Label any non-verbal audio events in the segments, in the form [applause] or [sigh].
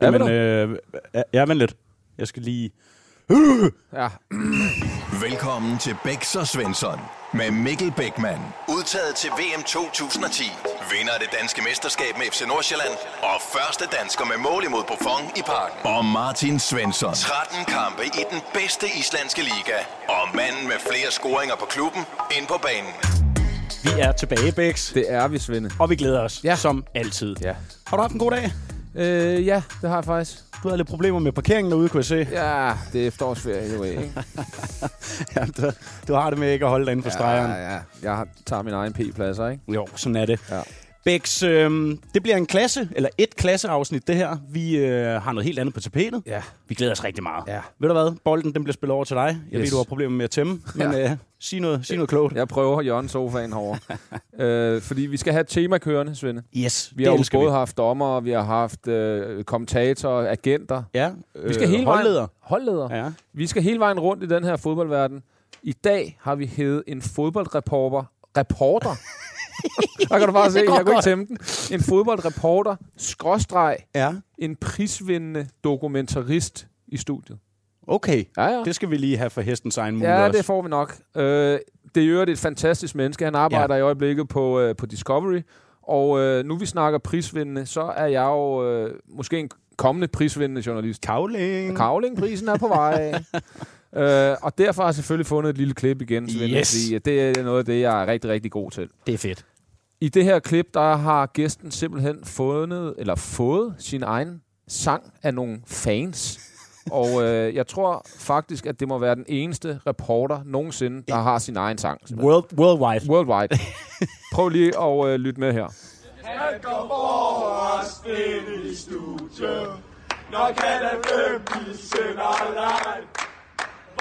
Er vi Jamen, øh, ja, vent lidt. Jeg skal lige... Ja. Velkommen til Bæks og Svensson med Mikkel Bækman. Udtaget til VM 2010. Vinder af det danske mesterskab med FC Nordsjælland. Og første dansker med mål imod Buffon i parken. Og Martin Svensson. 13 kampe i den bedste islandske liga. Og manden med flere scoringer på klubben ind på banen. Vi er tilbage, Bæks. Det er vi, Svende. Og vi glæder os, Ja. som altid. Ja. Har du haft en god dag? Øh, ja, det har jeg faktisk. Du havde lidt problemer med parkeringen derude, kunne jeg se. Ja, det er efterårsferie, jo ikke? [laughs] Ja, du, du har det med ikke at holde dig inden for stregeren. Ja, ja. Jeg har- tager min egen p-pladser, ikke? Jo, sådan er det. Ja. Bæks, øh, det bliver en klasse, eller et klasseafsnit, det her. Vi øh, har noget helt andet på tapetet. Ja. Vi glæder os rigtig meget. Ja. Ved du hvad? Bolden den bliver spillet over til dig. Jeg yes. ved, du har problemer med at tæmme, men øh, sig, noget, sig noget klogt. Jeg prøver Jørgen sofaen herovre. [laughs] øh, fordi vi skal have et tema kørende, Svende. Yes, Vi har jo både haft dommer, vi har haft øh, kommentatorer, agenter. Ja, Vi skal hele holdleder. vejen, holdleder. Ja. Vi skal hele vejen rundt i den her fodboldverden. I dag har vi hævet en fodboldreporter. Reporter? [laughs] Der kan du bare [laughs] se, jeg kunne ikke tæmme den. En fodboldreporter, skråstreg, ja. en prisvindende dokumentarist i studiet. Okay, Ja, ja. det skal vi lige have for hestens egen mund Ja, også. det får vi nok. Øh, det er jo et fantastisk menneske. Han arbejder ja. i øjeblikket på, øh, på Discovery. Og øh, nu vi snakker prisvindende, så er jeg jo øh, måske en kommende prisvindende journalist. Kavling. Kavlingprisen er på [laughs] vej. øh, og derfor har jeg selvfølgelig fundet et lille klip igen, Svend, Yes. fordi at det er noget af det, jeg er rigtig, rigtig god til. Det er fedt. I det her klip, der har gæsten simpelthen fundet, eller fået sin egen sang af nogle fans. [laughs] Og øh, jeg tror faktisk, at det må være den eneste reporter nogensinde, der har sin egen sang. World, worldwide. Worldwide. [laughs] Prøv lige at øh, lytte med her. Han går overraskende i studiet, når Kanal 5 de sender live.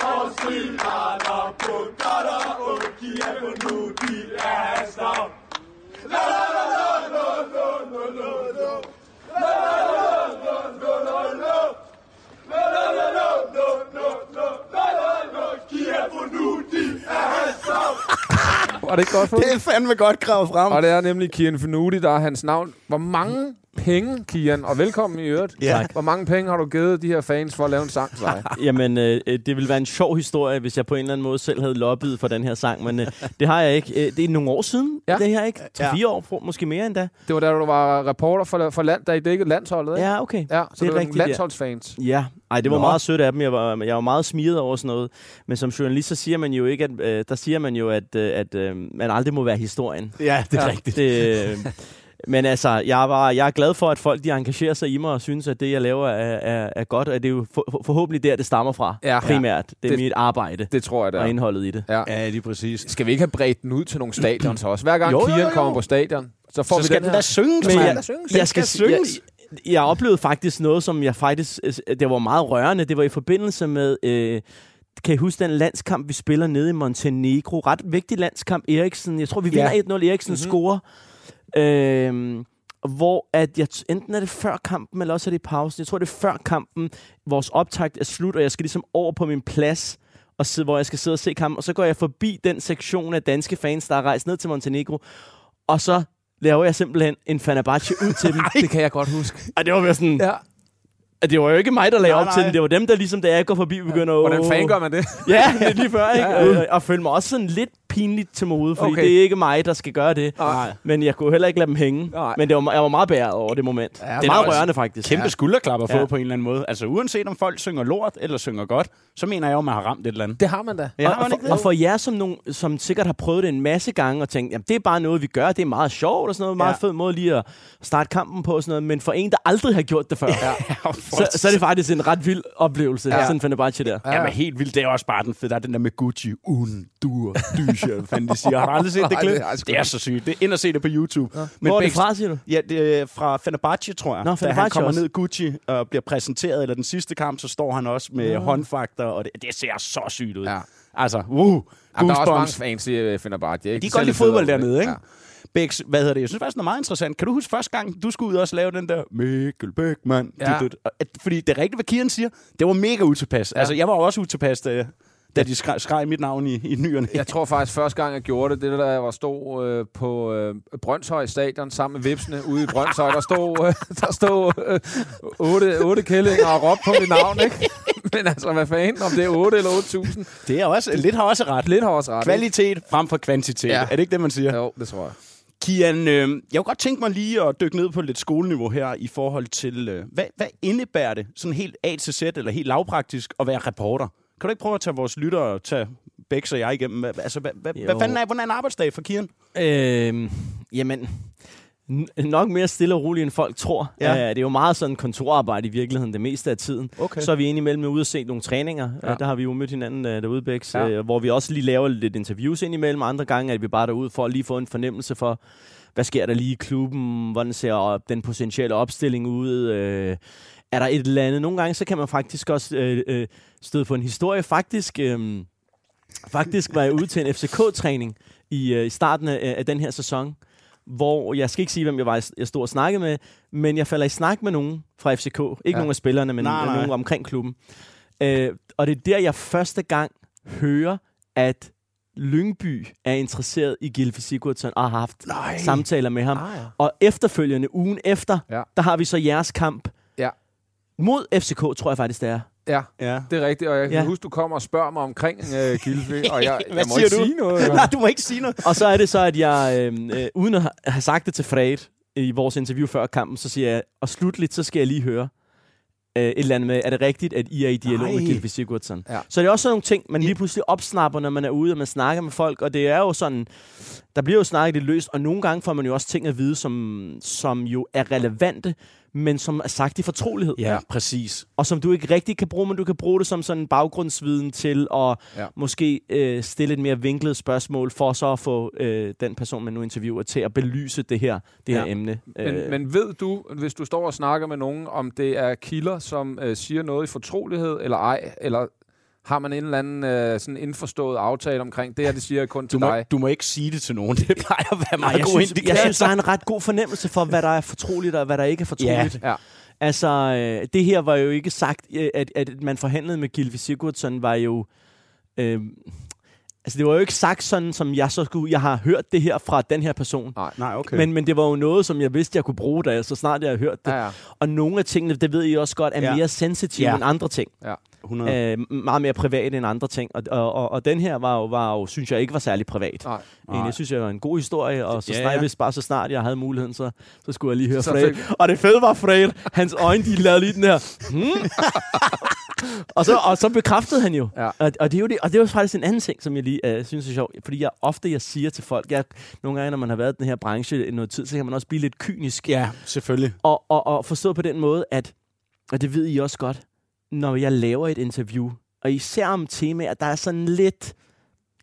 Vores frihaler på godt og ondt, de er på nu, de er hans navn. Var det ikke godt for Det er fandme godt gravet frem. Og det er nemlig Kian Finuti, der er hans navn. Hvor mange penge, Kian, og velkommen i øvrigt. Ja. Hvor mange penge har du givet de her fans for at lave en sang til dig? [laughs] Jamen, øh, øh, det ville være en sjov historie, hvis jeg på en eller anden måde selv havde lobbyet for den her sang, men øh, det har jeg ikke. Øh, det er nogle år siden, Ja. det her, ikke? Ja. Ja. Fire år, for, måske mere endda. Det var da du var reporter for, for land, der I dækkede landsholdet, ikke? Ja, okay. Ja, så det det er er rigtigt, landsholdsfans. Ja, ej, det var Nå. Meget sødt af dem. Jeg var, jeg var meget smiret over sådan noget. Men som journalist, så siger man jo ikke, at, øh, der siger man jo, at, øh, at øh, man aldrig må være historien. Ja, det er Ja, rigtigt. Det, [laughs] øh, men altså, jeg, var, jeg er glad for, at folk de engagerer sig i mig og synes, at det, jeg laver, er, er, er godt. Og det er jo for, for, forhåbentlig der, det stammer fra. Ja. Primært. Det er Det- mit arbejde Det tror jeg, det og er. indholdet i det. Ja. Ja, lige præcis. Skal vi ikke have bredt den ud til nogle stadions også? Hver gang Jo, jo, Kian jo. kommer på stadion, så får Så vi skal den den her. da synges, Men jeg, der synges. Jeg, skal skal, jeg, synges. jeg, jeg oplevede faktisk noget, som jeg faktisk... øh, Det var meget rørende. Det var i forbindelse med... Øh, kan I huske den landskamp, vi spiller nede i Montenegro? Ret vigtig landskamp. Eriksen, jeg tror, vi vinder Ja. 1-0. Eriksen mm-hmm. scorer. Øh, hvor at jeg, enten er det før kampen, eller også er det i pausen. Jeg tror, det er før kampen. Vores optakt er slut, og jeg skal ligesom over på min plads, og sidde, hvor jeg skal sidde og se kampen. Og så går jeg forbi den sektion af danske fans, der er rejst ned til Montenegro. Og så laver jeg simpelthen en Fenerbahce ud til dem. [laughs] Det kan jeg godt huske. Og det var mere sådan... Ja. At Det var jo ikke mig, der lavede Nej, op til nej. den. Det var dem, der ligesom, da jeg går forbi, begynder at... Hvordan fanden gør man det? [laughs] Ja, det er lige før, ikke? Ja, ja. Og, og følte mig også sådan lidt pinligt til mode, fordi Okay. det er ikke mig, der skal gøre det. Nej. Men jeg kunne heller ikke lade dem hænge. Nej. Men det var, jeg var meget bæret over det moment. Ja, det er meget rørende, faktisk. Kæmpe skulderklap at få Ja. på en eller anden måde. Altså uanset om folk synger lort eller synger godt, så mener jeg jo, at man har ramt et eller andet. Det har man da. Ja, og, har man og, ikke for, det? og for jer, som, nogen, som sikkert har prøvet det en masse gange, og tænkt, jamen det er bare noget, vi gør, det er meget sjovt og sådan noget, meget Ja. fed måde lige at starte kampen på og sådan noget, men for en, der aldrig har gjort det før, [laughs] ja. Så, så er det faktisk en ret vild oplevelse, Ja. sådan en Fenerbahce der. Ja, men helt vildt. Det er også bare den fede. Der er den der med Gucci. Un, dur. Hvad fanden de siger. Har du aldrig set det klip? det er så sygt. Det er ind og se det på YouTube. Ja. Hvor er det fra, siger du? Ja, det er fra Fenerbahce, tror jeg. Nå, da han Fenerbahce kommer også. ned Gucci og bliver præsenteret, eller den sidste kamp, så står han også med Ja. håndfakter, og det, det ser så sygt ud. Ja. Altså, uh, Jamen, der er også mange fans i øh, Fenerbahce. ikke? De kan godt lide fodbold dernede, ikke? Ja. Bæks, hvad hedder det? Jeg synes faktisk, det er meget interessant. Kan du huske første gang, du skulle ud og også lave den der Mikkel Bækman? Ja. Fordi det er rigtigt, hvad Kian siger. Det var mega utilpas. Ja. Altså, jeg var også utilpas, da, da de skreg, skreg mit navn i, i nyerne. Jeg tror faktisk, første gang jeg gjorde det, det der, jeg var stod øh, på øh, Brøndshøj stadion sammen med Vipsene ude i Brøndshøj. Der stod, øh, der stod øh, otte, otte kællinger og råbte på mit navn, ikke? Men altså, hvad fanden, om det er 8 eller 8.000? Det er også, lidt har også ret. Lidt har også ret. ikke? Kvalitet frem for kvantitet. Ja. Er det ikke det, man siger? Jo, det tror jeg. Kian, øh, jeg kunne godt tænke mig lige at dykke ned på lidt skoleniveau her i forhold til, øh, hvad, hvad indebærer det sådan helt A til Z, eller helt lavpraktisk, at være reporter? Kan du ikke prøve at tage vores lyttere og tage Bex og jeg igennem? Altså, hvad, hvad, hvad fanden er, hvordan er en arbejdsdag for Kian? Øh, jamen, nok mere stille og roligt, end folk tror. Ja. Uh, det er jo meget sådan kontorarbejde i virkeligheden det meste af tiden. Okay. Så er vi indimellem ude og se nogle træninger. Ja. Ja. Uh, der har vi jo mødt hinanden uh, derude, Bex, Ja. uh, hvor vi også lige laver lidt interviews indimellem. Andre gange er vi bare derude for at lige få en fornemmelse for, hvad sker der lige i klubben? Hvordan ser op- den potentielle opstilling ud? Øh, er der et eller andet? Nogle gange så kan man faktisk også øh, øh, støde på en historie. Faktisk, øh, faktisk var jeg ude til en FCK-træning i, øh, i starten af, af den her sæson, hvor jeg skal ikke sige, hvem jeg var, jeg stod og snakkede med, men jeg falder i snak med nogen fra FCK. Ikke Ja. nogen af spillerne, men Nej, nej. nogen omkring klubben. Øh, og det er der, jeg første gang hører, at Lyngby er interesseret i Gilfi Sigurdsson og har haft Nej. samtaler med ham. Ah, ja. Og efterfølgende, ugen efter, ja. der har vi så jeres kamp Ja. mod FCK, tror jeg faktisk, det er. Ja, Ja. det er rigtigt, og jeg kan Ja. huske, du kommer og spørger mig omkring uh, Gilfi, [laughs] og jeg, Hvad jeg må siger ikke du? sige noget. Nej, du må ikke sige noget. Og så er det så, at jeg, øh, øh, uden at ha- have sagt det til Fred i vores interview før kampen, så siger jeg, og slutligt, så skal jeg lige høre øh, et eller andet med, er det rigtigt, at I er i dialog Nej. med Gilfi Sigurdsson? Ja. Så det er også sådan nogle ting, man lige pludselig opsnapper, når man er ude, og man snakker med folk, og det er jo sådan, der bliver jo snakket lidt løst, og nogle gange får man jo også ting at vide, som, som jo er relevante, men som er sagt i fortrolighed. Ja, præcis. og som du ikke rigtig kan bruge, men du kan bruge det som sådan en baggrundsviden til at Ja. måske øh, stille et mere vinklet spørgsmål, for så at få øh, den person, man nu interviewer, til at belyse det her, det her Ja. emne. Men, Øh, men ved du, hvis du står og snakker med nogen, om det er kilder, som øh, siger noget i fortrolighed, eller ej, eller har man en eller anden øh, sådan indforstået aftale omkring det her, det siger jeg kun Du til må, dig? du må ikke sige det til nogen. Det plejer at være Nej, meget jeg, god synes, indikator. jeg synes, der er en ret god fornemmelse for, hvad der er fortroligt og hvad der ikke er fortroligt. Ja. Altså, øh, det her var jo ikke sagt, øh, at, at man forhandlede med Gilvi Sigurdsson, var jo... Øh, altså, det var jo ikke sagt sådan, som jeg så skulle... Jeg har hørt det her fra den her person. Nej. Nej, okay. Men, men det var jo noget, som jeg vidste, jeg kunne bruge, da jeg, så snart jeg havde hørt det. Ja, ja. Og nogle af tingene, det ved I også godt, er Ja. ja. mere sensitive Ja. ja. end andre ting. 100. Øh, meget mere private end andre ting. Og, og, og, og den her var jo, var jo, synes jeg ikke var særlig privat. Nej. Egentlig, jeg synes, det var en god historie, og så Ja, snart, ja. jeg vidste bare, så snart jeg havde muligheden, så, så skulle jeg lige høre Så Fred. fik- Og det fede var Fred, hans øjne, de lavede lige den her. Hmm? [laughs] og, så, og så bekræftede han jo. Ja. Og, og, det er jo det, og det er jo faktisk en anden ting, som jeg lige uh, synes er sjovt. Fordi jeg ofte jeg siger til folk, jeg, nogle gange, når man har været i den her branche i noget tid, så kan man også blive lidt kynisk. Ja, selvfølgelig. Og, og, og forstå på den måde, at, og det ved I også godt, når jeg laver et interview, og især om temaer, der er sådan lidt,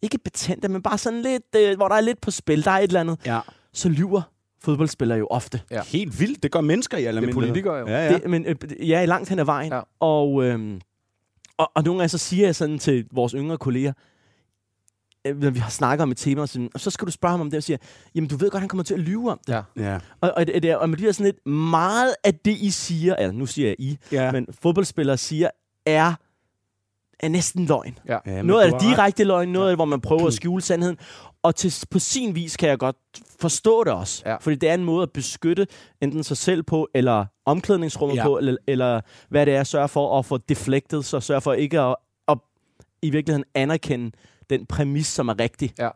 ikke betændte, men bare sådan lidt, øh, hvor der er lidt på spil, der er et eller andet, Ja. så lyver fodboldspillere jo ofte. Ja. Helt vildt. Det gør mennesker i alle Det er politikere jo. Ja, Ja. ja. Det, men øh, jeg er langt hen ad vejen. Ja. Og, øhm, og, og nogle gange så siger jeg sådan til vores yngre kolleger, øh, når vi har snakket om et tema, sådan, og så skal du spørge ham om det, og siger, jamen du ved godt, han kommer til at lyve om det. Ja. ja. Og, og, det, er- og man bliver sådan lidt, meget af det, I siger, altså nu siger jeg I, ja. ja. men fodboldspillere siger, er, er næsten løgn. Ja. ja noget det har ret. direkte løgn, noget af det, hvor man prøver at skjule sandheden. Og til, på sin vis kan jeg godt forstå det også. Ja. Fordi det er en måde at beskytte enten sig selv på, eller omklædningsrummet Ja. ja. på, eller, eller hvad det er, sørge for at få deflected, så sørge for ikke at, at i virkeligheden anerkende den præmis, som er rigtig. Ja.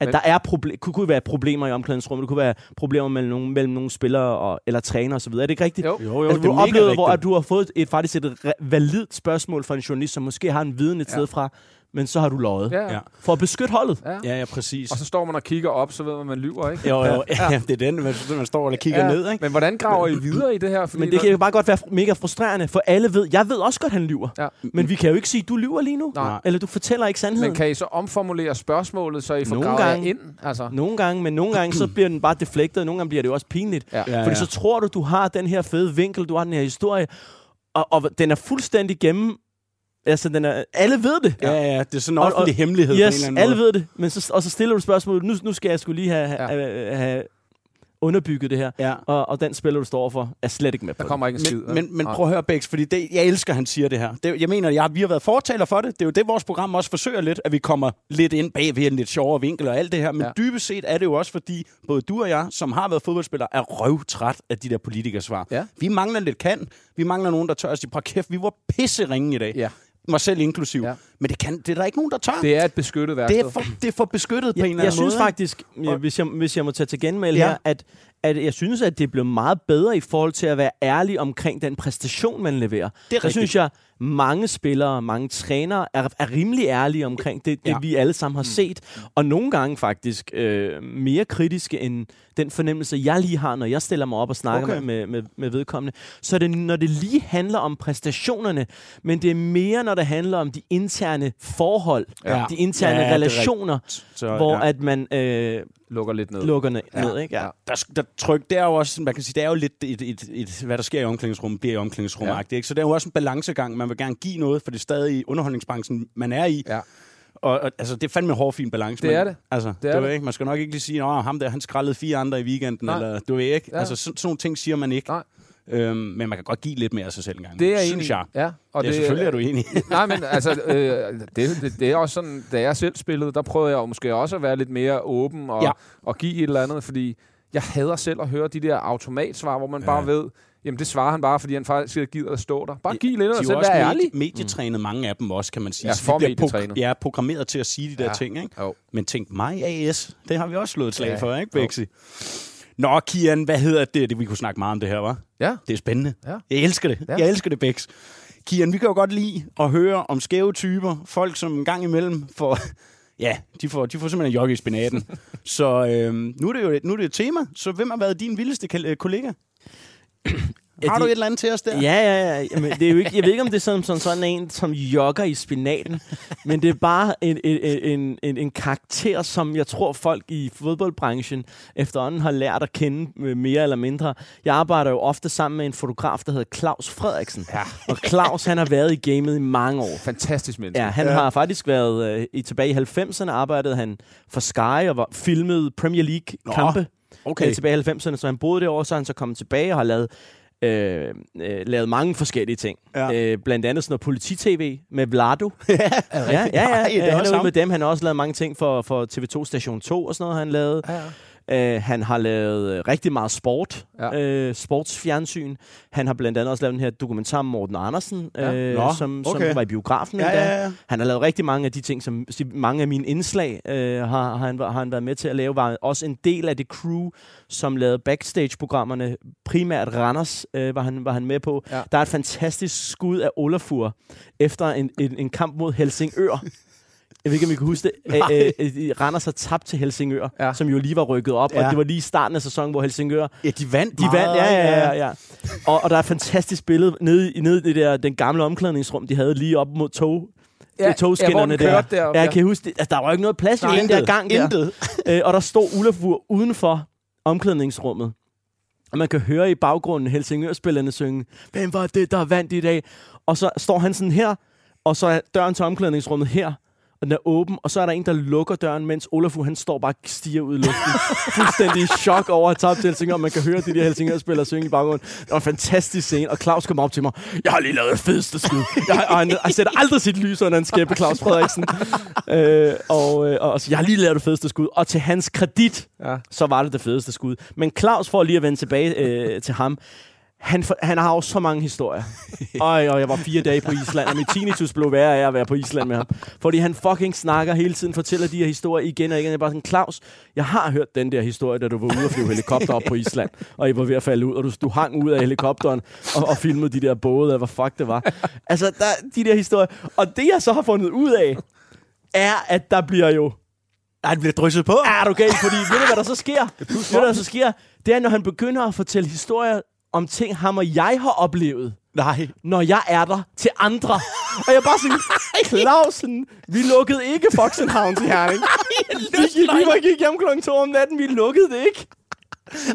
At Men- der er proble- kunne, kunne være problemer i omklædningsrummet, det kunne være problemer mellem nogle, mellem nogle spillere og, eller træner osv. Er det ikke rigtigt? Jo. Jo, jo, altså, det du er har oplevet, hvor rigtigt. at du har fået et, faktisk et re- validt spørgsmål fra en journalist, som måske har en viden et Ja. sted fra, men så har du løjet. Ja. Ja. ja. For at beskytte holdet. ja. Ja, ja, præcis. Og så står man og kigger op, så ved man, at man lyver, ikke? Jo, jo. Ja. det er den, man, man står og kigger ned, ikke? Men hvordan graver I videre i det her? Fordi Men det kan jo bare godt være mega frustrerende, for alle ved, jeg ved også godt, han lyver. Ja. Men vi kan jo ikke sige, du lyver lige nu. Nej. Eller du fortæller ikke sandheden. Men kan I så omformulere spørgsmålet, så I får Nogle gange. ind? Altså, Nogle gange, men nogle gange så bliver den bare deflected, og nogle gange bliver det jo også pinligt. ja. Ja, Fordi så tror du, du har den her fede vinkel, du har den her historie, og, og den er fuldstændig gennem... Altså, den er, alle ved det. Ja, ja, det er sådan en Og- og- offentlig hemmelighed på en Yes, eller anden alle måde. ved det. Men så, og så stiller du spørgsmålet, nu, nu skal jeg skulle lige have, Ja. have, have underbygget det her. Ja. Og, og den spiller, du står for, er slet ikke med på Der det. kommer ikke en skid. Men, men, men prøv at høre, Bex, fordi det, jeg elsker, at han siger det her. Det, jeg mener, jeg, vi har været fortaler for det. Det er jo det, vores program også forsøger lidt, at vi kommer lidt ind bag ved en lidt sjovere vinkel og alt det her. Men Ja. dybest set er det jo også, fordi både du og jeg, som har været fodboldspillere, er røvtræt af de der politikersvar. Ja. Vi mangler lidt kan. Vi mangler nogen, der tør at sige, kæft, vi var pisseringe i dag. Ja. Mig selv inklusiv. Ja. Ja. Men det, kan, det er der ikke nogen, der tør. Det er et beskyttet det, værksted. er, for, det er for beskyttet på en Jeg, eller jeg anden synes måde. faktisk, ja, hvis, jeg, hvis jeg må tage til genmæld Ja. her, at, at jeg synes, at det blev meget bedre i forhold til at være ærlig omkring den præstation, man leverer. Det er Der rigtigt. synes jeg, mange spillere, mange trænere er, er rimelig ærlige omkring det, det Ja. vi alle sammen har set. Og nogle gange faktisk øh, mere kritiske end den fornemmelse, jeg lige har, når jeg stiller mig op og snakker Okay. med, med, med vedkommende. Så det, når det lige handler om præstationerne, men det er mere, når det handler om de interne forhold, Ja. de interne Ja, er relationer, Så, hvor ja. at man øh, Lukker lidt ned. lukker ned, Ja. ned ikke? Ja. Der, der tryk, det er jo også, man kan sige, det er jo lidt, et, et, et, hvad der sker i omklædningsrummet, bliver i omklædningsrummet. Ja. Ikke? Så det er jo også en balancegang. Man vil gerne give noget, for det er stadig i underholdningsbranchen, man er i. Ja. Og, og altså, det er fandme en hård, fin balance. Det men, er det. Altså, Det det er er det. Ikke? Man skal nok ikke lige sige, at ham der, han skrællede fire andre i weekenden, Nej. eller du ved ikke. Ja. Altså, sådan, sådan nogle ting siger man ikke. Nej. Øhm, men man kan godt give lidt mere af sig selv en gang. Det er synes enig jeg. Ja, og Ja, det, selvfølgelig er du enig. [laughs] Nej, men altså, øh, det, det, det er også sådan, da jeg selv spillede, der prøvede jeg jo måske også at være lidt mere åben og, ja. og give et eller andet, fordi jeg hader selv at høre de der automatsvar, hvor man ja. bare ved, jamen det svarer han bare, fordi han faktisk gider at stå der. Bare giv lidt De er selv, jo også vær medie- ærlig. medietrænet, mange af dem også, kan man sige. Ja, de for bliver pro-. Ja, programmeret til at sige de der Ja. ting. Ikke? Jo. Men tænk mig AS, det har vi også slået et slag Ja. for, ikke. Bexi? Nå, Kian, hvad hedder det? det? Vi kunne snakke meget om det her, var? Ja. Det er spændende. Ja. Jeg elsker det. Ja. Jeg elsker det, Bex. Kian, vi kan jo godt lide at høre om skæve typer. Folk, som en gang imellem får... [laughs] Ja, de får, de får simpelthen jogge i spinaten. [laughs] så øhm, nu, er det jo et, nu er det et tema. Så hvem har været din vildeste kal- Har du et eller andet til os der? Ja, ja, ja. Jamen, det er jo ikke, jeg ved ikke, om det er sådan, sådan, sådan en, som jogger i spinaten, men det er bare en, en, en, en, karakter, som jeg tror, folk i fodboldbranchen efterhånden har lært at kende øh, mere eller mindre. Jeg arbejder jo ofte sammen med en fotograf, der hedder Claus Frederiksen. Ja. Og Claus, han har været i gamet i mange år. Fantastisk menneske. Ja, han ja. har faktisk været øh, i tilbage i 90'erne arbejdede han for Sky og var filmet Premier League Nå, kampe okay. okay. tilbage i 90'erne, så han boede derovre, så han så kommet tilbage og har lavet øh, øh, lavet mange forskellige ting. Ja. Øh, blandt andet sådan noget politi-tv med Vlado. [laughs] ja, ja, ja, ja. Nej, det er han er ude med dem. Han har også lavet mange ting for, for TV2 Station 2 og sådan noget, han lavede. Ja, ja. Uh, han har lavet øh, rigtig meget sport, Ja. uh, sportsfjernsyn. Han har blandt andet også lavet den her dokumentar om Morten Andersen, Ja. Nå, uh, som, okay. som var i biografen Ja, endda. ja, ja. Han har lavet rigtig mange af de ting, som mange af mine indslag uh, har, har, han, har han været med til at lave. Var også en del af det crew, som lavede backstage-programmerne. Primært Randers uh, var, han, var han med på. Ja. Der er et fantastisk skud af Olafur efter en, en, en kamp mod Helsingør. [laughs] Jeg ved ikke, om I kan huske det. [laughs] Æ, æ, æ, Randers har tabt til Helsingør, Ja. som jo lige var rykket op. Ja. Og det var lige i starten af sæsonen, hvor Helsingør... Ja, de vandt De vandt, ja, ja, ja. ja. Og, og der er et fantastisk billede nede, i- nede i det der, den gamle omklædningsrum, de havde lige op mod tog. Ja, togskinnerne ja, der. deroppe, ja, jeg kan huske det. Altså, der var jo ikke noget plads i Nej, den der gang der. Intet. [laughs] Øh, og der stod Ulafur udenfor omklædningsrummet. Og man kan høre i baggrunden Helsingør-spillerne synge, hvem var det, der vandt i dag? Og så står han sådan her, og så er døren til omklædningsrummet her, og den er åben, og så er der en, der lukker døren, mens Olafur, han står bare og stiger ud i luften. Fuldstændig i chok over at tabe til Helsingør, man kan høre de der Helsingør-spillere synge i baggrunden. Det var en fantastisk scene, og Claus kom op til mig. Jeg har lige lavet det fedeste skud. Jeg, har, han, han sætter aldrig sit lys under en skæppe, Claus Frederiksen. øh, og, øh, og, og så, jeg har lige lavet det fedeste skud. Og til hans kredit, Ja. så var det det fedeste skud. Men Claus, for lige at vende tilbage øh, til ham, han, for, han har jo så mange historier. Øj, og jeg var fire dage på Island, og min tinnitus blev værre af at være på Island med ham. Fordi han fucking snakker hele tiden, fortæller de her historier igen og igen. Jeg er bare sådan, Claus, jeg har hørt den der historie, da du var ude og flyve helikopter op på Island, og I var ved at falde ud, og du, du hang ud af helikopteren og, og filmede de der både, og hvad fuck det var. Altså, der, de der historier. Og det, jeg så har fundet ud af, er, at der bliver jo det bliver drysset på. er du galt? Fordi ved du, hvad der så sker? Ved du, hvad der så sker? Det er, når han begynder at fortælle historier om ting, ham og jeg har oplevet, Nej. når jeg er der til andre. Og jeg bare sådan, [laughs] Clausen, vi lukkede ikke Foxenhavn til Herning. Vi gik, vi var gik hjem klokken to om natten, vi lukkede det ikke.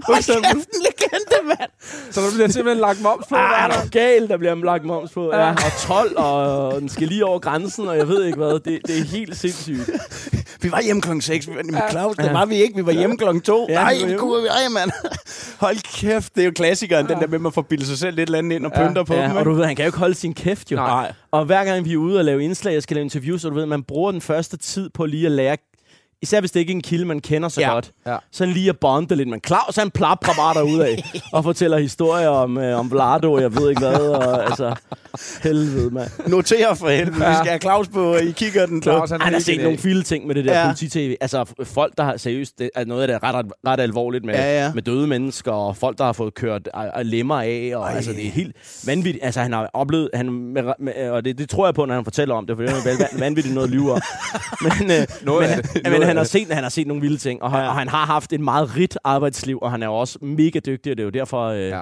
For eksempel. en legende, mand. Så der bliver simpelthen lagt moms på. Ah, er dag. du gal, der bliver lagt moms på. Ja, og 12, og den skal lige over grænsen, og jeg ved ikke hvad. Det, det er helt sindssygt. Vi var hjemme klokken 6. Men Claus, det var vi ikke. Vi var hjemme klokken 2. Ja, Nej, hjemme. kunne vi ej, mand. Hold kæft, det er jo klassikeren, den der med, at man får bildet sig selv lidt eller andet ind og pynter på dem. Ja, og ikke? du ved, han kan jo ikke holde sin kæft, jo. Nej. Og hver gang vi er ude og lave indslag, jeg skal lave interviews, så du ved, man bruger den første tid på lige at lære, især hvis det ikke er en kilde, man kender så Ja. godt, Ja. så lige at bonde lidt. Men Claus, han plapper bare derudad [laughs] og fortæller historier om, øh, om Vlado, og jeg ved ikke hvad, og altså, helvede, mand. Noter for helvede. Vi Ja. skal have Claus på i kikkerten. Claus, han, Han har set nogle vilde ting med det der Ja. politi-tv. Altså folk, der har seriøst, det er noget af det er ret, ret, ret alvorligt med, Ja, ja. med døde mennesker, og folk, der har fået kørt øh, øh, lemmer af, og altså det er helt vanvittigt. Altså han har oplevet, han, med, med, og det, det tror jeg på, når han fortæller om det, for det er vanvittigt noget at lyve om. Men, øh, Noget men, af det. men Noget af han, har det. set, han har set nogle vilde ting, og, ja. og han har haft et meget rigt arbejdsliv, og han er jo også mega dygtig, og det er jo derfor, øh, Ja.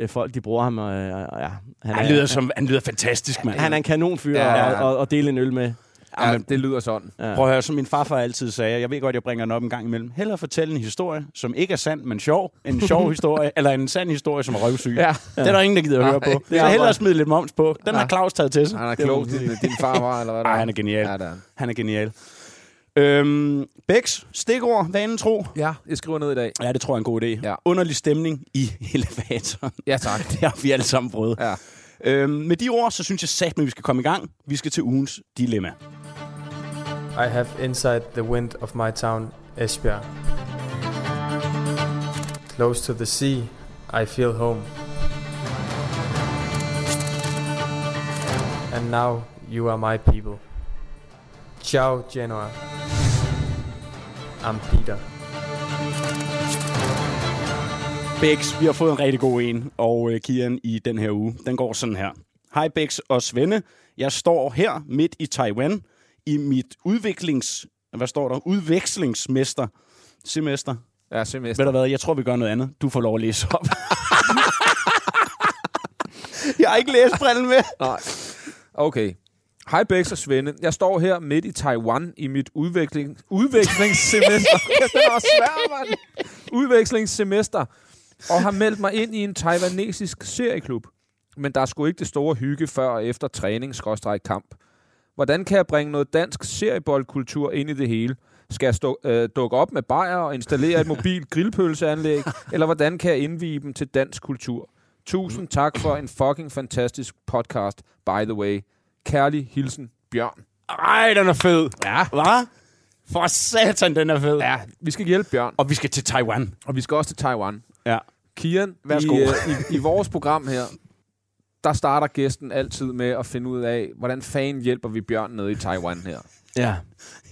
ja. folk de bruger ham. Og, øh, og, ja, han, Han er, lyder, som, han lyder fantastisk, mand. han er en kanonfyr Ja, ja, ja. Og, og, og dele en øl med. Ja, men det lyder sådan. Ja. Prøv at høre, som min farfar altid sagde, jeg ved godt, jeg bringer den op en gang imellem. Hellere fortælle en historie, som ikke er sand, men sjov. En sjov [laughs] historie, eller en sand historie, som er røvsyg. Ja. Det er der ingen, der gider at høre på. det Så er hellere bare- smide lidt moms på. Den Ja. har Claus taget til sig. Han er klog, din, din farfar, eller hvad der Ej, han er genial. Ja, er han. Han er genial. Øhm, Bex, stikord, vanen tro. Ja, jeg skriver ned i dag. Ja, det tror jeg er en god idé. Ja. Underlig stemning i [laughs] elevatoren. Ja, tak. [laughs] Det har vi alle sammen prøvet. Ja. Øhm, med de ord, så synes jeg sat, at vi skal komme i gang. Vi skal til ugens dilemma. I have inside the wind of my town, Esbjerg. Close to the sea, I feel home. And now you are my people. Ciao, Genoa. I'm Peter. Bex, vi har fået en rigtig god en, og øh, Kian i den her uge. Den går sådan her. Hej Bex og Svende. Jeg står her midt i Taiwan i mit udviklings... Hvad står der? Udvekslingsmester. Semester. Ja, semester. Ved du hvad? Jeg tror, vi gør noget andet. Du får lov at læse op. [laughs] jeg har ikke læst brillen med. Nej. Okay. Hej Bex og Svende. Jeg står her midt i Taiwan i mit udvikling, udvekslingssemester. [laughs] det var svært, mand. Udvekslingssemester. Og har meldt mig ind i en taiwanesisk serieklub. Men der er sgu ikke det store hygge før og efter træning kamp. Hvordan kan jeg bringe noget dansk serieboldkultur ind i det hele? Skal jeg stå, øh, dukke op med bajer og installere et mobilt grillpølseanlæg? Eller hvordan kan jeg indvige dem til dansk kultur? Tusind tak for en fucking fantastisk podcast, by the way. Kærlig hilsen, Bjørn. Ej, den er fed. Ja. Hvad? For satan, den er fed. Ja, vi skal hjælpe Bjørn, Og vi skal til Taiwan. og vi skal også til Taiwan. Ja. Kian, Værsgo. i, øh, i, i vores program her, der starter gæsten altid med at finde ud af, hvordan fanden hjælper vi Bjørn nede i Taiwan her. Ja.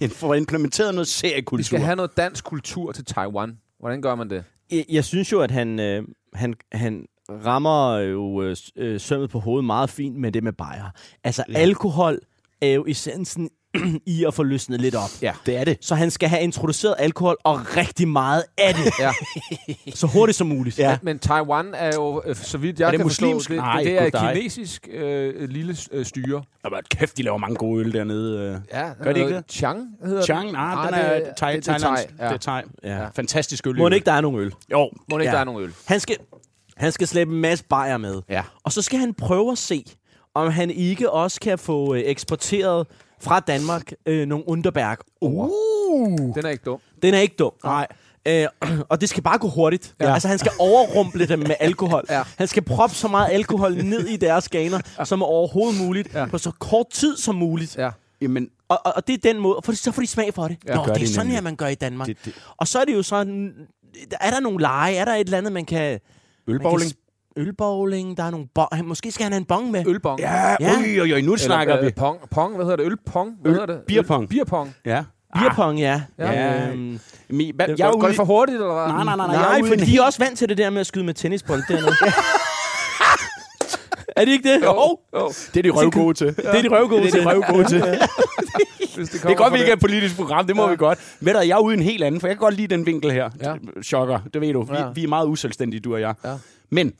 For implementeret noget seriekultur. Vi skal have noget dansk kultur til Taiwan. Hvordan gør man det? Jeg, jeg synes jo, at han, øh, han, han rammer jo øh, øh, sømmet på hovedet meget fint med det med bajer. Altså, ja. alkohol er jo essensen [clears throat] i at få løsnet lidt op. Ja. Det er det. Så han skal have introduceret alkohol og rigtig meget af det. Ja. [laughs] så hurtigt som muligt. Ja. Men Taiwan er jo, øh, så vidt jeg Er det kan muslimsk? forstå, det, Nej, det er et kinesisk øh, lille øh, styre. Bare, kæft, de laver mange gode øl dernede. øh. Ja, Gør de ikke det? Chang hedder Chang, den. nej, Nej, den det- er det- thai, det er Thailand. thai, ja. Det er thai. Ja. Fantastisk øl. Må ikke, der er nogen øl? Jo. Må ikke, Ja. der er nogen øl? Han skal, han skal slæbe en masse bajer med. Ja. Og så skal han prøve at se, om han ikke også kan få øh, eksporteret fra Danmark øh, nogle Underberg. Uh. Den er ikke dum. Den er ikke dum. Nej. Øh, [clears throat] og det skal bare gå hurtigt. Ja. Altså, han skal overrumple dem med alkohol. [laughs] Ja. Han skal proppe så meget alkohol ned i deres ganer, ja. som er overhovedet muligt, Ja. på så kort tid som muligt. Ja. Jamen, Og, og, og det er den måde, for så får de smag for det. Ja, Nå, det er sådan nemlig. her, man gør i Danmark. Det- det- Og så er det jo sådan, er der nogle lege, er der et eller andet, man kan... ølbowling. Ølbowling, der er nogle bon, han, Måske skal han have en bong med. Ølbong. Ja, Ja. oj, oj, oj, nu snakker vi. øh, Pong, pong, hvad hedder det? Ølpong? Hvad Øl- hedder det? beerpong. Øl- Beerpong. Ja. Beerpong, ja. Ja. Ja. Øhm, Mi, hvad, Jeg er går, det for hurtigt, eller hvad? Nej, nej, nej, nej. nej, er for de er også vant til det der med at skyde med tennisbold dernede. [laughs] er det ikke det? Jo, jo. Det er de røvgode til. Det er de røvgode Det er de til. røvgode til. [laughs] Hvis det, Det er godt, vi ikke er et politisk program. Det må Ja. ja. vi godt. Ved du, jeg er ude en helt anden, for jeg kan godt lide den vinkel her. Ja. Chokker, det ved du. Vi, Ja. vi er meget uselvstændige, du og jeg. Ja. Men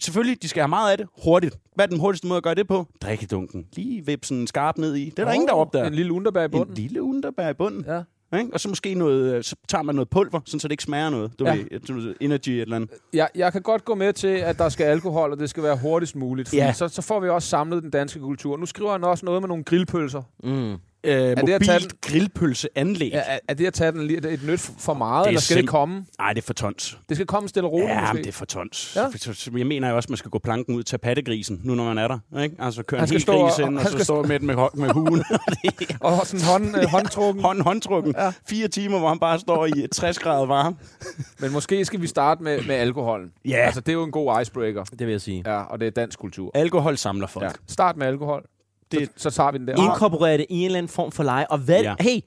selvfølgelig, de skal have meget af det hurtigt. Hvad er den hurtigste måde at gøre det på? Drikkedunken. Lige vippe sådan skarp ned i. Det er der ingen, der opdager. En lille underbær i En bunden. lille underbær i bunden. Ja. Ikke? Og så måske noget, øh, så tager man noget pulver, sådan, så det ikke smager noget. Du Ja. ja. ved, energy et eller andet. Jeg, jeg kan godt gå med til, at der skal alkohol, og det skal være hurtigst muligt. Ja. så, så får vi også samlet den danske kultur. Nu skriver han også noget med nogle grillpølser. Mm. Øh, det at tage mobilt grillpølseanlæg. Er, er, er det at tage den lige et nyt for meget, Det er eller skal det simp- komme? Nej, det er for tons. Det skal komme stille og roligt, Ja, det er for tons. Ja. Jeg mener jo også, at man skal gå planken ud til pattegrisen, nu når man er der. Ikke? Altså køre en hel og- gris ind, og, han så skal stå med den med, med huen. [laughs] Og sådan hånd, øh, håndtrukken. Hånd, håndtrukken. Ja. Fire timer, hvor han bare står i 60 grader varme. [laughs] Men måske skal vi starte med, med alkoholen. Ja. Altså, det er jo en god icebreaker. Det vil jeg sige. Ja, og det er dansk kultur. Alkohol samler folk. Ja. Start med alkohol. Det, Det- så, så tager vi den der. Inkorporere det i en eller anden form for leje. Og hvad... Ja. Ja. Hey!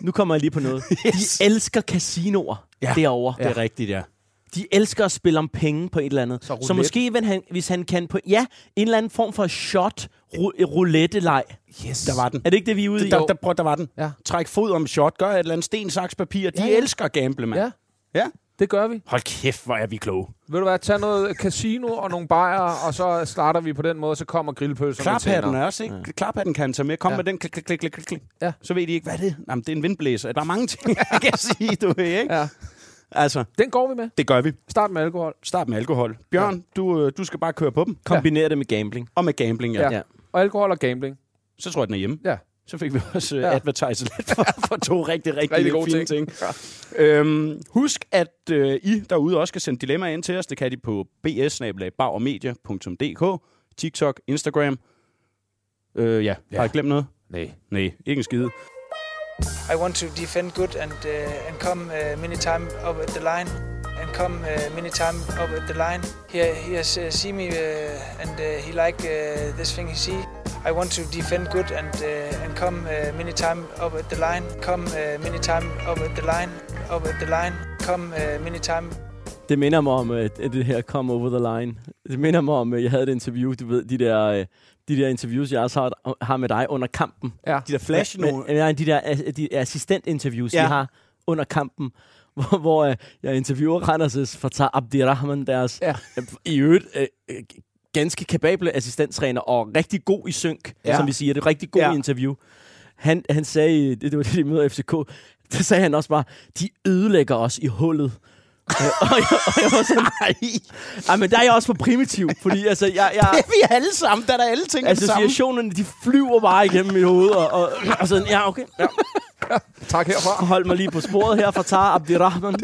Nu kommer jeg lige på noget. [laughs] Yes. De elsker casinoer Ja. ja. derovre. Det er rigtigt, ja. De elsker at spille om penge på et eller andet. Så Så, roulette. så måske, hvis han, hvis han kan på... Ja, en eller anden form for shot ru- roulette-leg. Yes. Der var den. Er det ikke det, vi er ude i? Der, der, prøv, der var den. Ja. Træk fod om shot, gør et eller andet sten, saks, papir. De Ja, ja, ja. ja. elsker at gamble, mand. Ja, ja. Det gør vi. Hold kæft, hvor er vi kloge. Ved du hvad, tag noget casino og nogle bajer, og så starter vi på den måde, så kommer grillpølserne Klaphatten er også, ikke? Ja. Klaphatten kan tage med. Kom Ja. ja. med den. Klik, klik, klik, klik, klik. Ja. Så ved de ikke, hvad er det? Jamen, det er en vindblæser. Der er mange ting, [laughs] jeg kan sige, du ved, ikke? Ja. Altså, Den går vi med. det gør vi. Start med alkohol. Start med alkohol. Bjørn, ja. du, øh, du skal bare køre på dem. Kombinere det med gambling. Og med gambling, ja. Ja. ja. Ja. Og alkohol og gambling. Så tror jeg, den er hjemme. Ja. Så fik vi også uh, Ja. ja. advertise lidt for, for to rigtig, rigtig, Rigtig gode fine ting. ting. Øhm, husk, at øh, I derude også kan sende dilemmaer ind til os. Det kan de på bs TikTok, Instagram. Øh, ja, Ja. har jeg glemt noget? Nej. Nej, ikke en skide. I want to defend good and uh, and come uh, many time up at the line and come uh, many time up at the line. He he has uh, see me uh, and uh, he like uh, this thing he see. I want to defend good and uh, and come uh, many time up at the line. Come uh, many time up at the line. Up at the line. Come uh, many time Det minder mig om uh, det her come over the line. Det minder mig om, uh, jeg havde et interview, du ved, de der, uh, de der interviews, jeg også har, har med dig under kampen. Ja. De der flash nu. men, nej, de der de assistentinterviews, ja. Ja. vi har under kampen, [laughs] hvor, hvor uh, jeg interviewer Randers' Fatah Abdirahman, deres Ja. uh, i øvrigt ganske kapable assistenttræner, og rigtig god i synk, ja. Som vi siger. Det er rigtig god ja. Interview. Han, han sagde, det, det var det, de møder FCK, der sagde han også bare, de ødelægger os i hullet. Og, jeg, og jeg var sådan, [laughs] nej. Ej, men der er jeg også for primitiv, fordi altså, jeg, jeg, Det er vi alle sammen. Der er der alle ting altså, sammen. associationerne, de flyver bare igennem mit hoved, og, og, og sådan, ja, okay. Ja. [laughs] Tak herfra. Hold mig lige på sporet her fra Tar Abdirahman.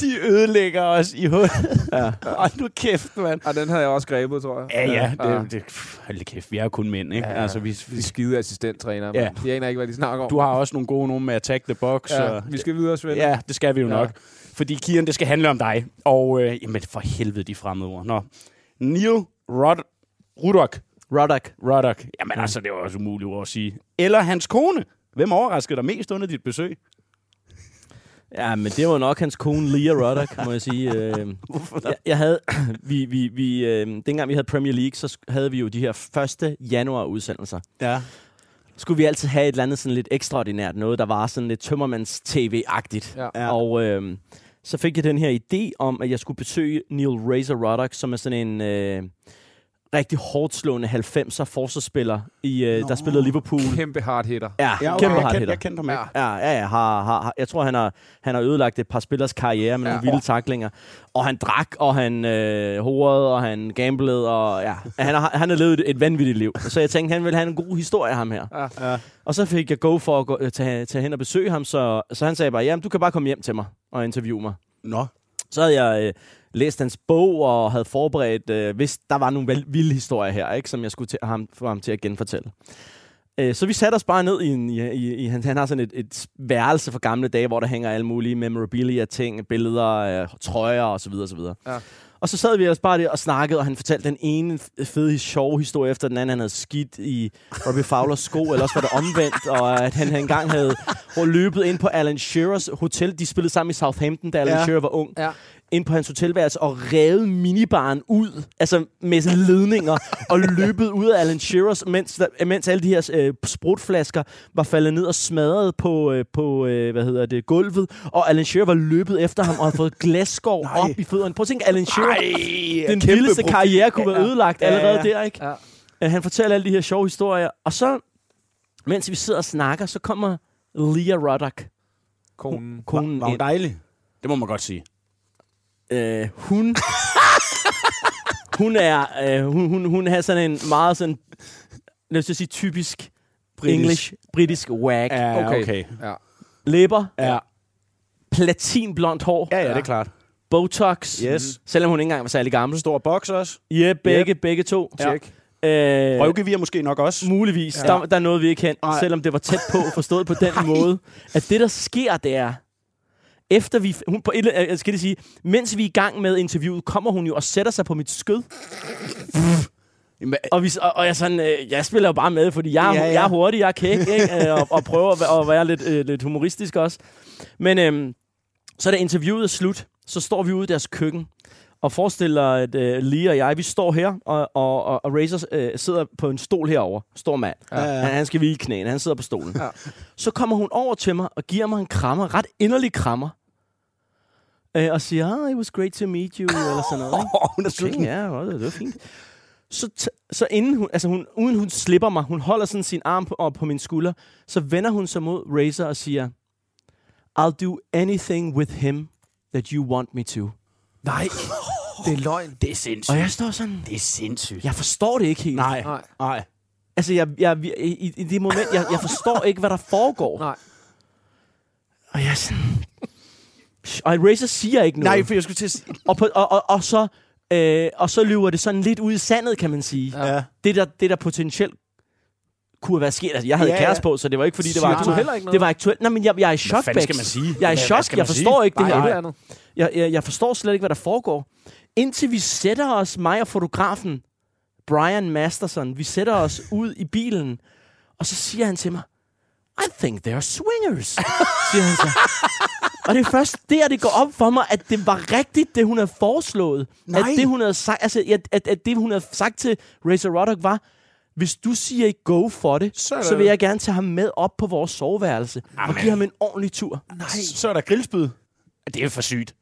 De ødelægger os i hullet. Ja. Hold nu kæft, mand. Ja, den havde jeg også grebet, tror jeg. Ja, ja. Det, det, hold kæft, vi er jo kun mænd, ikke? Ja, Ja, altså, vi, De vi, skide assistenttræner. Ja. Ja. De aner ikke, hvad de snakker om. du har også nogle gode nogle med Attack the Box. ja, og, vi skal videre, Svend. Ja, det skal vi jo Ja. ja. nok. Fordi, Kian, det skal handle om dig. Og, øh, jamen, for helvede, de fremmede ord. Nå. Neil Rod Ruddock. Roddock. Ruddock. Jamen, altså, det var også umuligt ord at sige. Eller hans kone. Hvem overraskede dig mest under dit besøg? Ja, men det var nok hans kone, Leah Roddock, må jeg sige. Øh, [laughs] jeg, jeg havde, [clears throat] vi, vi, vi, øh, dengang vi havde Premier League, så havde vi jo de her 1. januar udsendelser. Ja. Skulle vi altid have et eller andet sådan lidt ekstraordinært, noget der var sådan lidt tømmermands tv-agtigt. Ja. Ja. Og øh, så fik jeg den her idé om, at jeg skulle besøge Neil Razor Ruddock, som er sådan en øh, rigtig hårdt slående 90'er forsvarsspiller, i, øh, der spillede Liverpool. Kæmpe hard hitter. Ja, Ja, okay, kæmpe jeg, hard hitter. jeg kendte ham ikke. Ja. Ja, ja. Har, har, har, jeg tror, han har, han har ødelagt et par spillers karriere med ja. nogle vilde taklinger. Og han drak, og han øh, horede, og han gamblede, og ja, han har, han har levet et, et vanvittigt liv. Så jeg tænkte, han ville have en god historie, ham her. Ja. Ja. Og så fik jeg go for at gå, øh, tage, tage hen og besøge ham, så, så han sagde bare, jamen, du kan bare komme hjem til mig og interviewe mig. Nå. Så havde jeg øh, læst hans bog og havde forberedt, øh, hvis der var nogle vilde historier her, ikke, som jeg skulle til, ham, få ham til at genfortælle. Øh, så vi satte os bare ned i, en, i, i, i han, han har sådan et, et værelse fra gamle dage, hvor der hænger alle mulige memorabilia ting, billeder, øh, trøjer osv. osv. Ja. Og så sad vi ellers bare der og snakkede, og han fortalte den ene fede, sjove historie efter den anden. Han havde skidt i Robbie Fowlers sko, eller også var det omvendt, og at han engang havde løbet ind på Alan Shearers hotel. De spillede sammen i Southampton, da Alan Ja. Shearer var ung Ja. Ind på hans hotelværelse og revet minibaren ud, altså med sådan ledninger, og [laughs] løbet ud af Alan Shearers, mens, der, mens alle de her øh, sprutflasker var faldet ned og smadret på, øh, på øh, hvad hedder det, gulvet, og Alan Shearer var løbet efter ham og havde fået glasskår Nej. op i fødderne. Prøv at tænke, Alan Shearer, Ej, den vildeste karriere kunne være ødelagt Ja, allerede ja. der, ikke? Ja. Øh, Han fortæller alle de her sjove historier, og så, mens vi sidder og snakker, så kommer Leah Ruddock, Konen. konen Var hun ind. dejlig? Det må man godt sige. Øh, hun... hun er... Øh, hun, hun, hun har sådan en meget sådan... Lad os sige typisk English, britisk wag. Ja, Okay. okay. Ja. Læber, Ja. platinblondt hår, ja, ja, det er klart. botox, Yes. selvom hun ikke engang var særlig gammel. Stor boks også. Ja, begge, begge to. Check. Øh, Røvgevir måske nok også. Muligvis. Ja. Der, der er noget, vi ikke hen, selvom det var tæt på, forstået på den måde, at det, der sker, det er, efter vi, hun på et, skal lige sige, mens vi er i gang med interviewet, kommer hun jo og sætter sig på mit skød. Jamen, Og, vi, og, og jeg, sådan, øh, jeg spiller jo bare med, fordi jeg, Ja, ja, ja. ja. jeg er hurtig, jeg er kæk, ikke? Øh, og, og prøver at, være- at være lidt, øh, lidt humoristisk også. Men øhm, så da interviewet er slut, så står vi ude i deres køkken, og forestiller, at øh, Lee og jeg, vi står her, og, og, og, og Razor øh, sidder på en stol herover. Stor mand. Ja, ja. Han, han skal hvile knæene, han sidder på stolen. Ja. Så kommer hun over til mig og giver mig en krammer, ret inderlig krammer. Øh, og siger, ah, it was great to meet you, eller sådan noget. Åh, [laughs] hun er sulten. ja, det, det var fint. Så, t- så inden hun, altså hun, uden hun slipper mig, hun holder sådan sin arm på, op på min skulder, så vender hun sig mod Razor og siger, I'll do anything with him that you want me to. Nej, [laughs] det er løgn. Det er sindssygt. Og jeg står sådan, Det er sindssygt. jeg forstår det ikke helt. Nej, Nej. nej. Altså, jeg, jeg, jeg, i, i det moment, jeg, jeg forstår ikke, hvad der foregår. Nej. Og jeg er sådan... Og Razor siger ikke noget. Nej, for jeg skulle til at sige... Og, på, og, og, og, så, øh, og så løber det sådan lidt ud i sandet, kan man sige. Ja. Det, der, det der potentielt kunne være sket. Altså, jeg havde Ja, ja, kæreste på, så det var ikke, fordi det var aktuelt. heller ikke noget? Det var aktuelt. Nej, men jeg, jeg er i chok, fanden skal man sige? Jeg er i Hvad- chok. hvad Jeg forstår sige? ikke det Nej, her. det andet. Jeg, jeg, jeg forstår slet ikke, hvad der foregår. Indtil vi sætter os, mig og fotografen, Brian Masterson, vi sætter os ud i bilen, og så siger han til mig, I think they're swingers, [laughs] siger han så. Og det er først der, det går op for mig, at det var rigtigt, det hun havde foreslået. Nej. At det, hun havde sagt, altså, at, at, at det, hun havde sagt til Razor Ruddock var, hvis du siger ikke go for det, Så så, vil jeg gerne tage ham med op på vores soveværelse og give ham en ordentlig tur. Nej. Så er der grillspyd. Det er for sygt.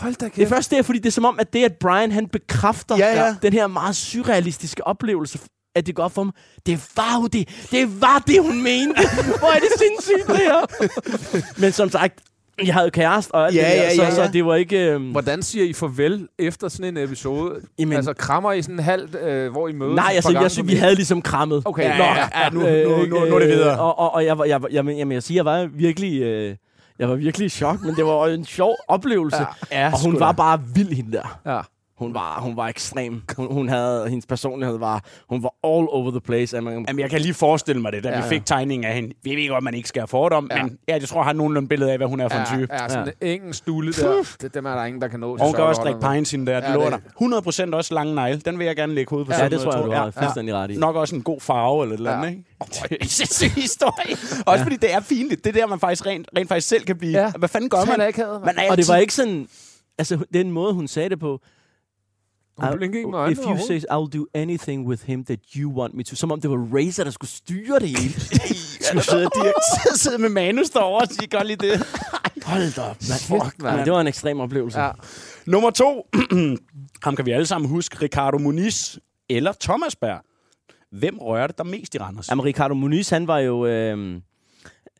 Hold da kæft. Det er først der, fordi det er som om, at det, at Brian han bekræfter Ja, ja. den her meget surrealistiske oplevelse, at det går op for mig. Det var jo det. Det var det, hun mente. [laughs] Hvor er det sindssygt, det her. Men som sagt, jeg havde kæreste og alt Ja, det der, ja, så, ja, ja. så det var ikke... Øhm, Hvordan siger I farvel efter sådan en episode? Jamen- altså, krammer I sådan halvt, øh, hvor I mødes? nej, altså, jeg synes, vi havde ligesom krammet. Okay, Ja, nå, ja, ja, nu, nu, nu, nu er det videre. Øh, Og, og, og jeg, var, jeg, var- jamen, jamen, jeg siger, jeg var virkelig... Øh, jeg var virkelig i chok, men det var en sjov oplevelse. Ja, og hun var da. bare vild, hende der. Ja. Hun var, hun var ekstrem. Hun, hun havde, hendes personlighed var, hun var all over the place. Jamen, jeg kan lige forestille mig det, da ja, Ja, vi ja. fik tegningen af hende. Vi ved godt, at man ikke skal have fordom, ja. Ja. men ja, jeg tror, jeg har nogenlunde billede af, hvad hun er for en type. Ja, ja, sådan en engelsk stule der. Det, dem er der ingen, der kan nå. Og hun kan også drikke pine. pines hende der, det Ja, lover det- dig. 100% også lange negle. Den vil jeg gerne lægge hovedet på. ja, sådan det tror jeg, du har fuldstændig ret i. Nok også en god farve eller et eller Ja. andet, ikke? Det er en sindssyg historie. [laughs] Også fordi det er pinligt. Det er der, man faktisk rent, rent faktisk selv kan blive. Ja. Hvad fanden gør man? man er Og det var ikke sådan... Altså, den måde, hun sagde det på... Med If you say, I'll do anything with him that you want me to. Som om det var Razor, der skulle styre det hele. [laughs] skulle sidde, [laughs] de sidde med manus derovre og sige, godt lige det. [laughs] Hold da op, mand. Fuck, mand. Ja, det var en ekstrem oplevelse. Ja. Nummer to. [clears throat] Ham kan vi alle sammen huske. Ricardo Muniz eller Thomas Berg. Hvem rørte dig mest i Randers? Jamen, Ricardo Muniz, han var jo... Øh,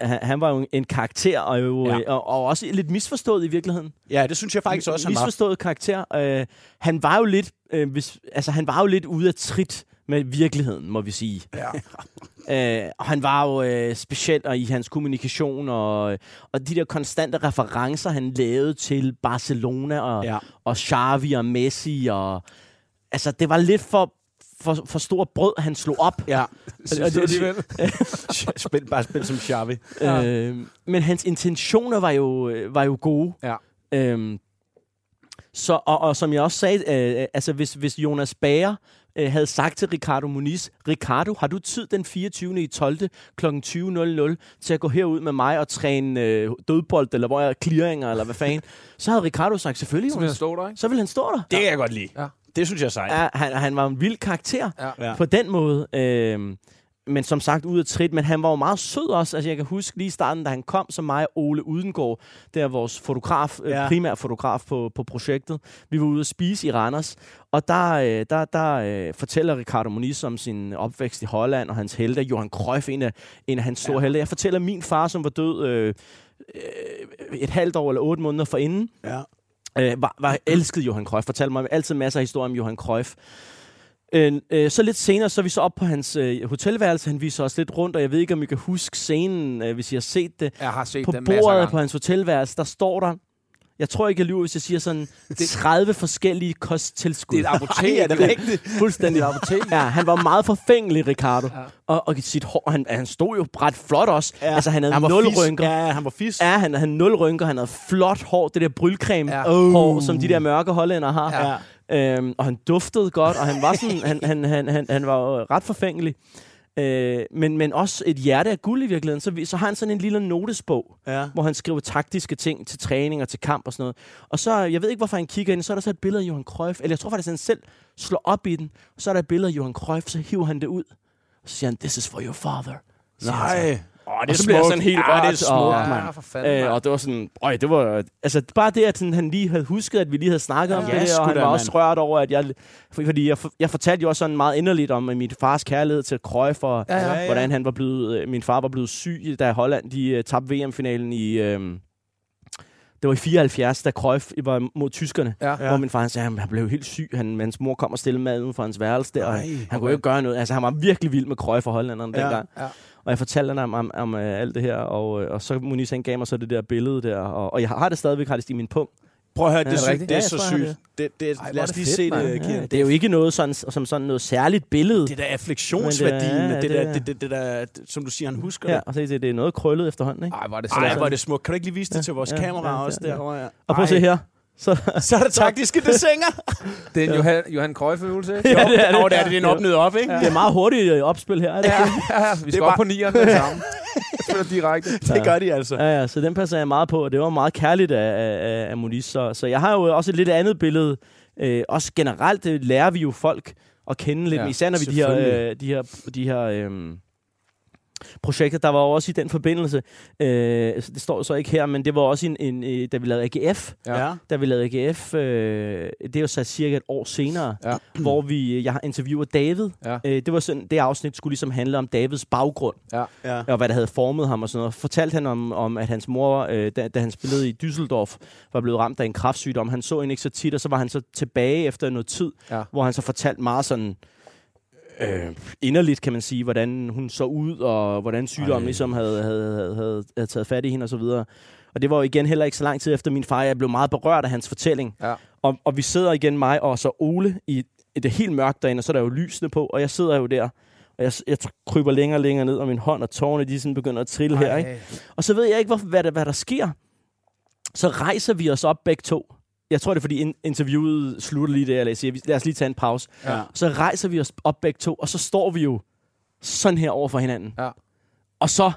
han, han var jo en karakter, og, jo, Ja. ja. og, og også lidt misforstået i virkeligheden. Ja, det synes jeg faktisk også, han var. misforstået karakter. Øh, han var jo lidt, øh, hvis, altså han var jo lidt ude af trit med virkeligheden, må vi sige. Ja. [laughs] Øh, og han var jo øh, specielt og i hans kommunikation og, og de der konstante referencer, han lavede til Barcelona og, ja. og Xavi og Messi. Og, altså, det var lidt for, for, for stor brød, han slog op. Ja. Du alligevel? spil, bare spil som Xavi. Ja. Øh, men hans intentioner var jo, øh, var jo gode. Ja. Øhm, så, og, og som jeg også sagde, øh, altså hvis, hvis Jonas Bager øh, havde sagt til Ricardo Muniz, Ricardo, har du tid den 24. i 12. kl. 20.00 til at gå herud med mig og træne øh, dødbold, eller hvor jeg er clearinger, eller hvad fanden? [laughs] Så havde Ricardo sagt, selvfølgelig, Så vil han Jonas. stå der, ikke? Så vil han stå der. Det kan jeg godt lide. Ja. Det synes jeg er sejt. Ja, han, han var en vild karakter Ja. På den måde. Øh, men som sagt, ud af trit. Men han var jo meget sød også. Altså, jeg kan huske lige i starten, da han kom, som mig og Ole Udengård, der er vores fotograf, Ja. ja. primær fotograf på, på projektet. Vi var ude at spise i Randers, og der, øh, der, der øh, fortæller Ricardo Moniz om sin opvækst i Holland, og hans helte, Johan Cruyff, en af, en af hans store ja. helte. Jeg fortæller min far, som var død øh, øh, et halvt år eller otte måneder forinden, Ja. Øh, var, var elsket Johan Cruyff. Fortalte mig altid masser af historier om Johan Cruyff. Øh, øh, så lidt senere, så er vi så op på hans øh, hotelværelse. Han viser os lidt rundt, og jeg ved ikke, om I kan huske scenen, øh, hvis I har set det. Jeg har set På den bordet på hans hotelværelse, der står der, jeg tror ikke, jeg lyver, hvis jeg siger sådan, 30 forskellige kosttilskud. Det er et apotek. Er det rigtigt? [laughs] Fuldstændig apotek. Ja, han var meget forfængelig, Ricardo. Ja. Og, og sit hår, han, han stod jo ret flot også. Ja. Altså, han havde Han nul fis. rynker. Ja, han var fis. Ja, han havde nul rynker, han havde flot hår, det der brylcreme Ja. hår, som de der mørke hollænder har. Ja. Øhm, og han duftede godt, og han var sådan, han, han, han, han, han var ret forfængelig. Øh, men, men også et hjerte af guld i virkeligheden. Så, vi, så har han sådan en lille notesbog, Ja. hvor han skriver taktiske ting til træning og til kamp og sådan noget. Og så, jeg ved ikke, hvorfor han kigger ind, så er der så et billede af Johan Cruyff, eller jeg tror faktisk, han selv slår op i den, og så er der et billede af Johan Cruyff, så hiver han det ud. Og så siger han, this is for your father. Nej. Åh, det er Og så bliver jeg smukt. sådan helt ja, rørt, det er smukt, og- mand. Ja, fanden, Øh, og det var sådan, øj, det var, altså bare det, at sådan, han lige havde husket, at vi lige havde snakket om Ja, det, der, sgu og han da, var også mand. rørt over, at jeg, for- fordi jeg, jeg fortalte jo også sådan meget inderligt om min fars kærlighed til Cruyff, og Ja, ja. Hvordan han var blevet, øh, min far var blevet syg, da Holland de uh, tabte VM-finalen i, øh, det var i 74, da Cruyff var mod tyskerne, Ja. ja. hvor min far han sagde, at han blev helt syg, han, hans mor kom og stillede mad uden for hans værelse der, og Ej, han kunne jo ikke gøre noget, altså han var virkelig vild med Cruyff og hollænderne Ja, dengang. ja. Og jeg fortalte ham om, om, om uh, alt det her, og, øh, og så Moniz han gav mig så det der billede der, og, og jeg har det stadigvæk, har det i min punkt. Prøv at høre, det, Ja, er er det det er Ja, så sygt. Det, det, Ej, lad er os det lige fedt, se det, Ja, det er jo ikke noget sådan, som sådan noget særligt billede. Det der affliktionsværdien, Men det er- det, det der, er- det, det, det der, som du siger, han husker Ja, det. og så det, det er noget krøllet efterhånden, ikke? Ej, var det Ej, er det smukt. Kan du ikke lige vise det til vores Ja, kamera ja, også ja, ja. derovre? Ja. Og prøv at se Ej, her. Så, Så er der taktiske desinger. [laughs] Det er en Johan, Johan Cruyff-øvelse, ikke? Jo, Ja, det er det. Nå, det er det, det er en op ned op, ikke? det er meget hurtigt øh, opspil her, er det Ja, ja, ja. Vi skal bare- op på nieren med det samme. Spiller direkte. [laughs] Det gør de altså. Ja, ja, så den passer jeg meget på, og det var meget kærligt af, af, af Moniz. Så, så jeg har jo også et lidt andet billede. Øh, også generelt det lærer vi jo folk at kende lidt, Ja, ja, især når vi de her, øh, de her, de her øh, projekter. Der var jo også i den forbindelse, øh, så det står så ikke her, men det var også en, en øh, da vi lavede AGF, Ja. da vi lavede AGF, øh, det er jo så cirka et år senere, Ja. hvor vi, jeg har interviewet David. Ja. Øh, det var sådan, det afsnit skulle ligesom handle om Davids baggrund Ja. og hvad der havde formet ham og sådan noget. Fortalte han om, om at hans mor, øh, da, da han spillede i Düsseldorf, var blevet ramt af en kraftsygdom. Han så hende ikke så tit, og så var han så tilbage efter noget tid, Ja. hvor han så fortalte meget sådan øh, inderligt, kan man sige, hvordan hun så ud, og hvordan sygdommen Ej. ligesom havde, havde, havde, havde, havde taget fat i hende og så videre. Og det var jo igen heller ikke så lang tid efter min far. Jeg blev meget berørt af hans fortælling. Ja. Og, og vi sidder igen, mig og så Ole, i, i det helt mørkt derinde, og så er der jo lysene på, og jeg sidder jo der, og jeg, jeg kryber længere og længere ned, og min hånd og tårne, de sådan begynder at trille her, ikke? Og så ved jeg ikke, hvor, hvad, der, hvad der sker. Så rejser vi os op begge to. Jeg tror, det er, fordi in- interviewet slutter lige der, eller jeg siger, lad os lige tage en pause. Ja. Så rejser vi os op begge to, og så står vi jo sådan her over for hinanden. Ja. Og så,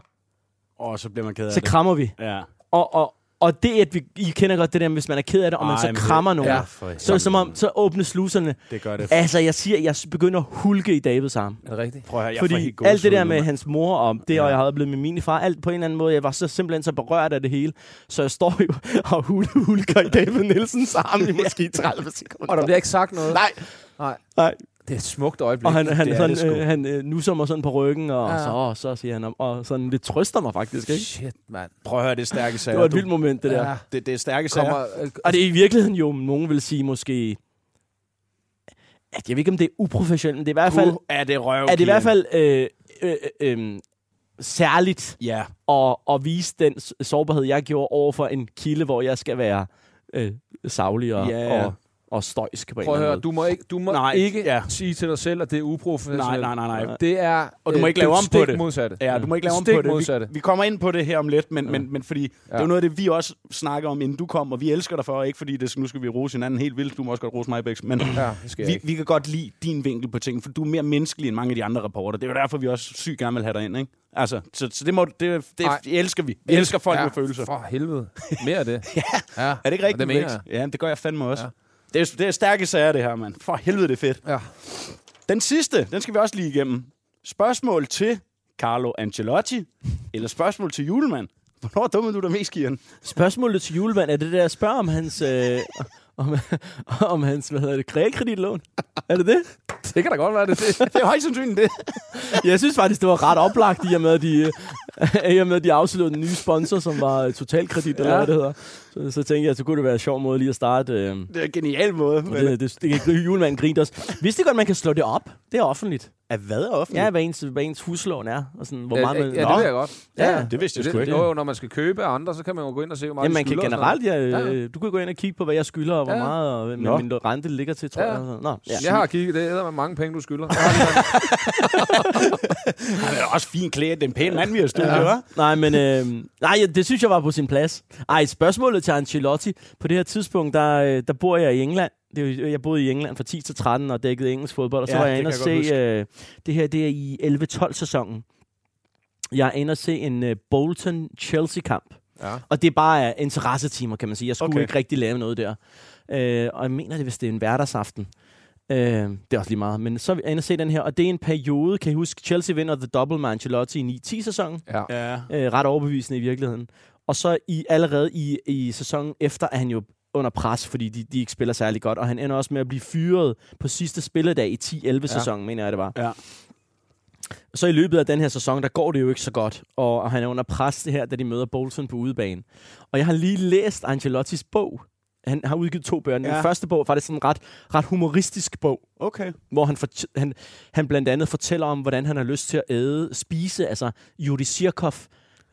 Og så bliver man ked af så det. krammer vi. Ja. Og, og, og det, at vi, I kender godt det der, hvis man er ked af det, og man Ej, så det- krammer nogen, Ja, så er det som om, så åbner sluserne. Det gør det. Altså, jeg siger, jeg begynder at hulke i Davids arm. Er det rigtigt? Prøv at høre, jeg får Fordi helt alt det der med hans mor og det, Ja. og jeg havde blevet med min far, alt på en eller anden måde, jeg var så simpelthen så berørt af det hele. Så jeg står jo [laughs] og hul- hulker i David Nielsens arm i måske [laughs] 30 sekunder. Og der bliver ikke sagt noget? Nej. Nej. Nej. Det er et smukt øjeblik. Og han, han, det sådan, det øh, han øh, nusser mig sådan på ryggen, og Ja. ja. så, og så siger han, og sådan lidt trøster mig faktisk, ikke? Shit, mand. Prøv at høre, det stærke sager. Det var et vildt moment, det der. Ja. Det, det er stærke sager. Kommer, øh, Og det er i virkeligheden jo, nogen vil sige måske, at jeg ved ikke, om det er uprofessionelt, men det er i hvert fald, Uh, er det røv, er det i hvert fald øh, øh, øh, øh, særligt Ja. at, at vise den sårbarhed, jeg gjorde over for en kilde, hvor jeg skal være øh, savlig og, Ja. og, og støjsk på en prøv at eller høre, anden du må ikke, du må Nej, ikke ja. sige til dig selv, at det er uprofessionelt. Nej, nej, nej, nej. Det er Og du må øh, ikke lave om på det. modsatte. Ja, du må ikke lave om på det. modsatte. Vi, vi kommer ind på det her om lidt, men, men, men fordi ja. det er Ja. jo noget af det, vi også snakker om, inden du kom, og vi elsker dig for, ikke fordi det, nu skal vi rose hinanden helt vildt, du må også godt rose mig, Bex, men Ja, vi, vi kan godt lide din vinkel på ting, for du er mere menneskelig end mange af de andre rapporter. Det er jo derfor, vi også sygt gerne vil have dig ind, ikke? Altså, så, så det, må, det, det, Ej. elsker vi. Vi elsker folk ja, med følelser. For helvede. Mere af det. [laughs] ja. ja. Er det ikke rigtigt, Det Bex? Ja, det gør jeg fandme også. Ja. Det, er, det er stærke sager, det her, mand. For helvede, det er fedt. Ja. Den sidste, den skal vi også lige igennem. Spørgsmål til Carlo Ancelotti, eller spørgsmål til julemand. Hvornår dummede du dig mest, Kian? Spørgsmålet til julemand er det der, spørg om hans... Øh, om, [laughs] om hans, hvad hedder det, realkreditlån. Er det det? Det kan da godt være, det er det. Det er højst sandsynligt det. [laughs] Jeg synes faktisk, det var ret oplagt i og med, at de, [laughs] I og med, at de afsluttede den nye sponsor, som var Totalkredit, eller Ja. hvad det hedder. Så, så tænkte jeg, så kunne det være en sjov måde lige at starte. Øh, Det er en genial måde. Men... det, det, det, det, julemanden grinte også. Vidste I godt, man kan slå det op? Det er offentligt. At hvad er offentligt? Ja, hvad ens, hvad ens huslån er. Og sådan, hvor Ja, meget ja, man, ja, det ved jeg godt. Ja, det vidste jeg sgu ikke. Jo, når man skal købe af andre, så kan man jo gå ind og se, hvor meget Jamen, de man kan generelt, ja, øh, du kan gå ind og kigge på, hvad jeg skylder, og hvor Ja. meget, og Nå. min rente ligger til, tror Ja. jeg. Nå, ja. Jeg har kigget, det er mange penge, du skylder. [laughs] Han er også fint klædt. Det er en pæn mand, vi har stået ja. hva'? Nej, men øh, nej, ja, det synes jeg var på sin plads. Ej, spørgsmålet til Ancelotti. På det her tidspunkt, der, øh, der bor jeg i England. Det er, jo- jeg boede i England fra 10 til 13 og dækkede engelsk fodbold. Og så Ja, var jeg inde og se, øh, det her det er i 11-12 sæsonen. Jeg er inde og se en øh, Bolton-Chelsea-kamp. Ja. Og det er bare uh, interessetimer, kan man sige. Jeg skulle Okay. ikke rigtig lave noget der. Øh, og jeg mener det, hvis det er en hverdagsaften. Øh, det er også lige meget. Men så er jeg inde og se den her, og det er en periode, kan I huske, Chelsea vinder The Double med Ancelotti i 9-10-sæsonen. Ja. Ja. Øh, ret overbevisende i virkeligheden. Og så i allerede i, i sæsonen efter er han jo under pres, fordi de, de ikke spiller særlig godt, og han ender også med at blive fyret på sidste spilledag i 10-11-sæsonen, ja. mener jeg det var. Ja. Så i løbet af den her sæson, der går det jo ikke så godt, og, og han er under pres det her, da de møder Bolton på udebane. Og jeg har lige læst Ancelottis bog. Han har udgivet to bøger. Den Ja. første bog var faktisk sådan en ret, ret humoristisk bog, Okay. hvor han, fort- han, han blandt andet fortæller om, hvordan han har lyst til at æde, spise, altså Yuri Sirkov,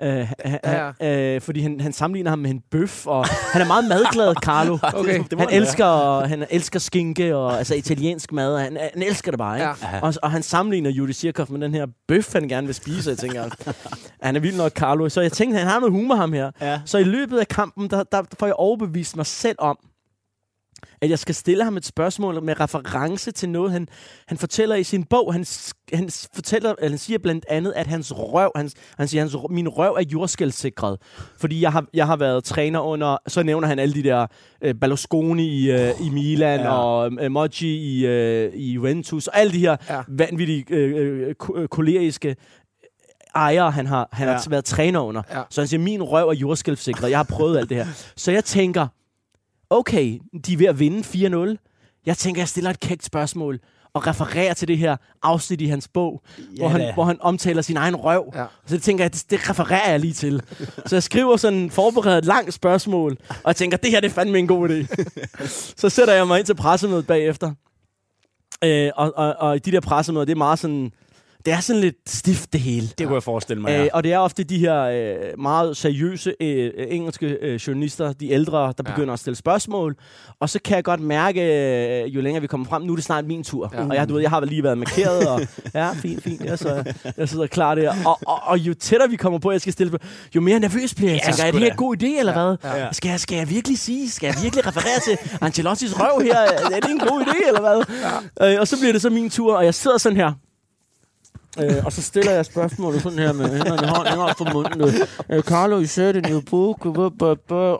Øh, ja, ja. Øh, fordi han, han sammenligner ham med en bøf, og han er meget madglad, [laughs] Carlo. Okay. Han elsker, han elsker skinke og altså italiensk mad, og han, han elsker det bare, ikke? Ja. Og, og han sammenligner Judy Sirkov med den her bøf, han gerne vil spise, jeg tænker, [laughs] han er vild nok, Carlo. Så jeg tænkte, han har noget humor, ham her. Ja. Så i løbet af kampen, der, der får jeg overbevist mig selv om, at jeg skal stille ham et spørgsmål med reference til noget, han, han fortæller i sin bog. Han, han, fortæller, eller han siger blandt andet, at hans røv, hans, han siger, hans, min røv er jordskældssikret. Fordi jeg har, jeg har været træner under, så nævner han alle de der øh, Berlusconi i, øh, i Milan, Ja. og øh, Moggi i, øh, i Juventus, og alle de her Ja. vanvittige øh, øh, øh, koleriske ejere, han har, han Ja. har været træner under. Ja. Så han siger, min røv er jordskælvsikret. Jeg har prøvet alt det her. Så jeg tænker, okay, de er ved at vinde 4-0. Jeg tænker, jeg stiller et kægt spørgsmål og refererer til det her afsnit i hans bog, ja, hvor, da. han, hvor han omtaler sin egen røv. Ja. Så det tænker jeg, det, det refererer jeg lige til. Så jeg skriver sådan forberedt et langt spørgsmål, og jeg tænker, det her det er fandme en god idé. [laughs] så sætter jeg mig ind til pressemødet bagefter. Øh, og, og, og de der pressemøder, det er meget sådan... Det er sådan lidt stift, det hele. Det kunne jeg forestille mig, Ja. ja. Øh, og det er ofte de her øh, meget seriøse øh, øh, engelske øh, journalister, de ældre, der Ja. begynder at stille spørgsmål. Og så kan jeg godt mærke, øh, jo længere vi kommer frem, nu er det snart min tur. Ja. Ja. Og jeg, du ved, jeg har lige været markeret, og ja, fint, fint. Jeg, så, jeg sidder klar der. Og, og, og jo tættere vi kommer på, jeg skal stille jo mere nervøs bliver jeg. Ja, tænker, er det her en god idé, eller hvad? Ja. Skal, jeg, skal jeg virkelig sige? Skal jeg virkelig referere til Ancelottis røv her? Er det en god idé, eller hvad? Ja. Øh, og så bliver det så min tur, og jeg sidder sådan her. Øh, og så stiller jeg spørgsmålet sådan her med hænderne i hånden op for munden. Øh, Carlo, you said in your book,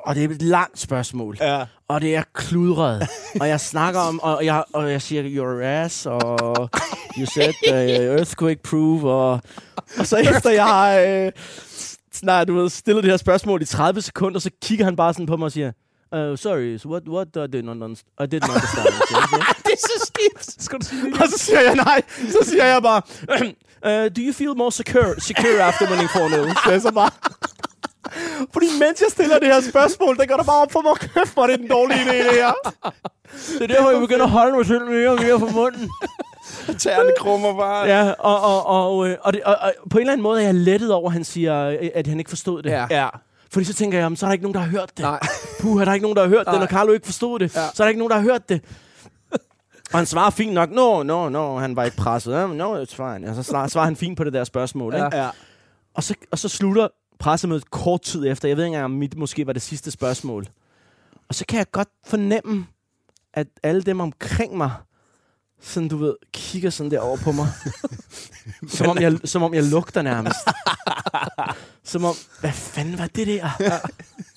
og det er et langt spørgsmål. Ja. Og det er kludret. og jeg snakker om, og jeg, og jeg siger, your ass, og you said uh, earthquake proof, og, og så efter jeg har øh, snart, du ved, stillet det her spørgsmål i 30 sekunder, så kigger han bare sådan på mig og siger, Uh, sorry, so what, what I didn't understand? I didn't understand. Det er så skidt. Skal du sige det? Og så siger jeg nej. Så siger jeg bare, [clears throat] uh, do you feel more secure, secure after winning 4-0? Så jeg så bare... Fordi mens jeg stiller det her spørgsmål, der går der bare op for mig, kæft, [laughs] hvor er det en dårlig idé, det her. Det er derfor, jeg begynder at holde mig selv mere og mere for munden. [laughs] Tæerne krummer bare. Ja, og, og, og, øh, og, det, og, og på en eller anden måde er jeg lettet over, at han siger, at han ikke forstod det. Ja. Ja. Fordi så tænker jeg, jamen, så er der ikke nogen, der har hørt det. Nej. Puh, er der ikke nogen, der har hørt det, Nej. når Carlo ikke forstod det. Ja. Så er der ikke nogen, der har hørt det. Og han svarer fint nok, no, no, no, han var ikke presset. No, it's fine. Og så svarer, svarer han fint på det der spørgsmål. Ja. Ikke? Ja. Og, så, og så slutter pressemødet kort tid efter. Jeg ved ikke engang, om mit måske var det sidste spørgsmål. Og så kan jeg godt fornemme, at alle dem omkring mig, sådan du ved, kigger sådan der over på mig. [laughs] som, om jeg, som om jeg lugter nærmest. som om, hvad fanden var det der?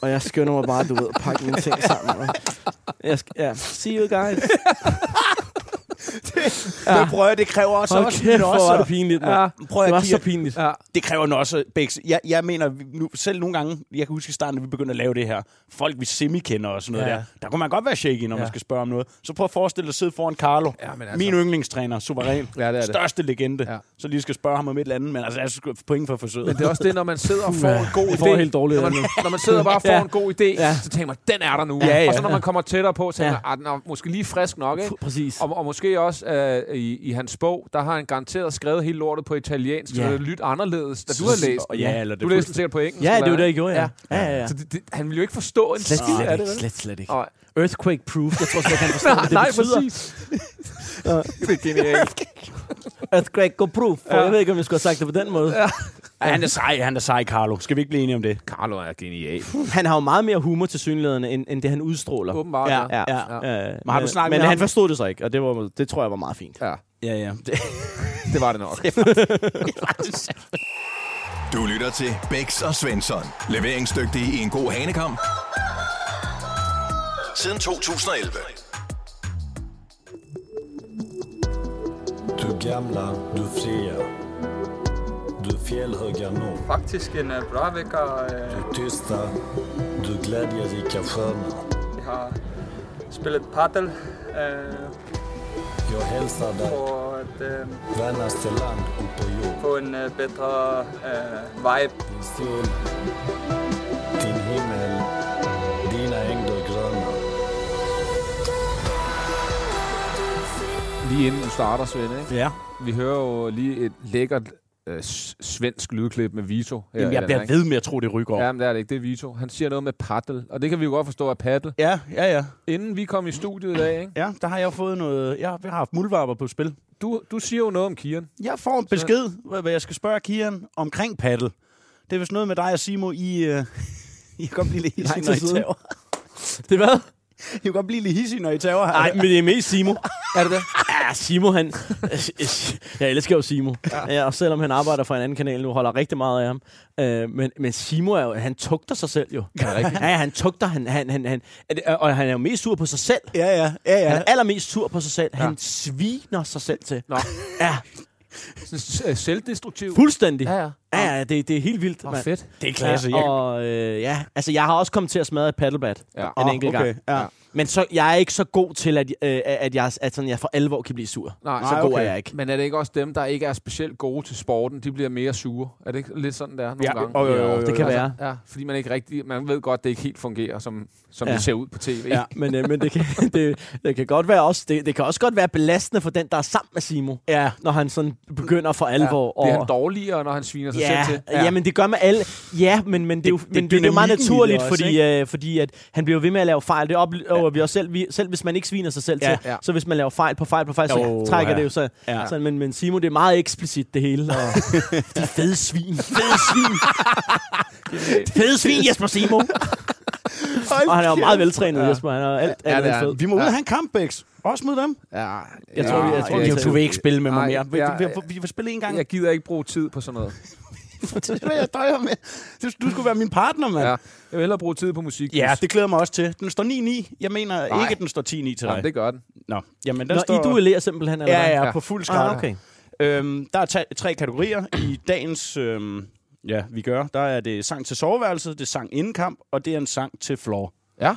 og jeg skynder mig bare, du ved, at pakke mine ting sammen. Og jeg ja, see you guys. Det Men prøv at, det kræver også, Hold også kæft, hvor var det pinligt, mand. Ja. Prøv Det at var kigge. så pinligt. Ja. Det kræver nosser, Bex. Jeg, jeg mener, nu, selv nogle gange, jeg kan huske i starten, at vi begyndte at lave det her. Folk, vi semi-kender og sådan noget Ja. der. Der kunne man godt være shaky, når ja. man skal spørge om noget. Så prøv at forestille dig at sidde foran Carlo. Ja, men altså- Min yndlingstræner, suveræn. Ja, det er det. Største legende. Ja. Så lige skal spørge ham om et eller andet. Men altså, jeg skal point for forsøget. Men det er også det, når man sidder og får en god idé. får helt dårligt når, man, det når man sidder og bare får Ja. en god idé, Ja. så tænker man, den er der nu. Ja, ja. Og så når man kommer tættere på, så tænker Ja. man, "Ah, den er måske lige frisk nok. Ikke? Præcis. Og, og måske også øh, i, i hans bog, der har han garanteret skrevet hele lortet på italiensk, så Ja. det er lyt anderledes, da du har læst den. Ja, eller det Du læste den sikkert på engelsk. Ja, det var det, jeg gjorde, ja. Ja, ja, ja. Så det, det, han ville jo ikke forstå en Slet, slet af det, slet, slet ikke. Nej, Earthquake proof. Jeg tror slet ikke, han forstår, nej, [laughs] hvad det nej betyder. præcis. [laughs] det er genialt. Earthquake go proof. Ja. Jeg ved ikke, om jeg skulle have sagt det på den måde. Ja, han er sej, han er sej, Carlo. Skal vi ikke blive enige om det? Carlo er genial. Han har jo meget mere humor til synligheden, end, end det, han udstråler. Åbenbart, Ja. ja. Ja, Ja. ja. Men har du Øh, snakket men med han ham? forstod det så ikke, og det, var, det tror jeg var meget fint. ja. Ja, ja. [laughs] Det, Det var det nok. Du lytter til Bæks og Svensson. Leveringsdygtige i en god hanekamp. Siden 2011. Du gamla, du fria. Du fjällhöga nord. Faktisk en uh, bra vecka. Uh, Du tysta, du glädjerika sköna. vi har spelat paddel uh, Jag hälsar dig, for at uh, vännerste land upp på jord. få en uh, bedre uh, vibe. Din sol, din himmel, Lige inden du starter, Svend, ikke? ja. Vi hører jo lige et lækkert øh, svensk lydklip med Vito. her Jamen, jeg bliver ved med at tro, det rykker over. Ja, men det er det ikke. Det er Vito. Han siger noget med paddle, og det kan vi jo godt forstå af paddle. Ja, ja, ja. Inden vi kom i studiet i dag, ikke? Ja, der har jeg fået noget... Jeg har, haft muldvarper på spil. Du, du siger jo noget om Kian. Jeg får en besked, hvad hvad jeg skal spørge Kian omkring paddle. Det er vist noget med dig og Simo, I, uh, [laughs] I godt blive lidt I siden. tager. [laughs] Det hvad? [laughs] I kan godt blive lidt hissige, når I tager her. Nej, men det er mest Simo. [laughs] Er det det? Ja, Simo, han... [laughs] Jeg elsker jo Simo. Ja. Ja, og selvom han arbejder for en anden kanal nu, holder rigtig meget af ham. Øh, men, men Simo er jo... Han tugter sig selv jo. Rigtigt? Ja, han tugter. Han, han, han, han, og han er jo mest sur på sig selv. Ja, ja, ja, ja. Han er allermest sur på sig selv. Han Ja. sviner sig selv til. Nå. Ja, Sådan øh, selvdestruktiv. fuldstændig. Ja, ja. Ja, ja, det, det er helt vildt, mand. fedt. Det er klasse. Ja, Jeg, og øh, ja, altså jeg har også kommet til at smadre et paddlebat Ja. en Åh, enkelt okay, gang. ja. Men så, jeg er ikke så god til, at, øh, at, jeg, at sådan, jeg for alvor kan blive sur. Nej, så Nej, god okay. er jeg ikke. Men er det ikke også dem, der ikke er specielt gode til sporten, de bliver mere sure? Er det ikke lidt sådan, der nogle Ja, gange? jo, jo, jo, jo, det kan jo. være. Ja, fordi man ikke rigtig, man ved godt, det ikke helt fungerer, som, som Ja. det ser ud på tv. Ja, men, øh, men det, kan, [laughs] det, det, kan godt være også, det, det kan også godt være belastende for den, der er sammen med Simo. ja. Når han sådan begynder for alvor. Bliver og, han dårligere, når han sviner sig ja, selv til? ja. men det gør med alle. Ja, men, men det, er jo, Det- det er men det, det er jo meget det naturligt, også, fordi, øh, fordi at han bliver ved med at lave fejl. Det oplever ja. vi også selv. Vi, selv hvis man ikke sviner sig selv Ja, til, ja. så hvis man laver fejl på fejl på fejl, så Jo, trækker ja. det jo så. Ja. så men, men Simo, det er meget eksplicit det hele. Og de fede svin. Fede svin. fede svin, Jesper Simo. og han er jo meget veltrænet, Ja. Jesper. Han er alt, Ja, alt, er alt. Vi må ud og have en kamp, Bex. Også mod dem. Ja, Jeg tror, vi- jeg tror, Ja, vi tager- du vil ikke spille med mig Nej, mere. Vi, ja, vi, vi, vi vil spille en gang. Jeg gider ikke bruge tid på sådan noget. [laughs] det er jeg døjer med. Du, skulle være min partner, mand. Ja. Jeg vil hellere bruge tid på musik. ja, det glæder mig også til. Den står 9-9. Jeg mener Nej. ikke, at den står 10-9 til dig. Jamen, det gør den. Nå, jamen den Nå, står... I duellerer simpelthen, eller Ja, hvad? ja, Ja. på fuld skrald. Ah, okay. Øhm, der er tre kategorier i dagens... Øhm, ja, vi gør. Der er det sang til soveværelset, det er sang inden kamp, og det er en sang til floor. Ja.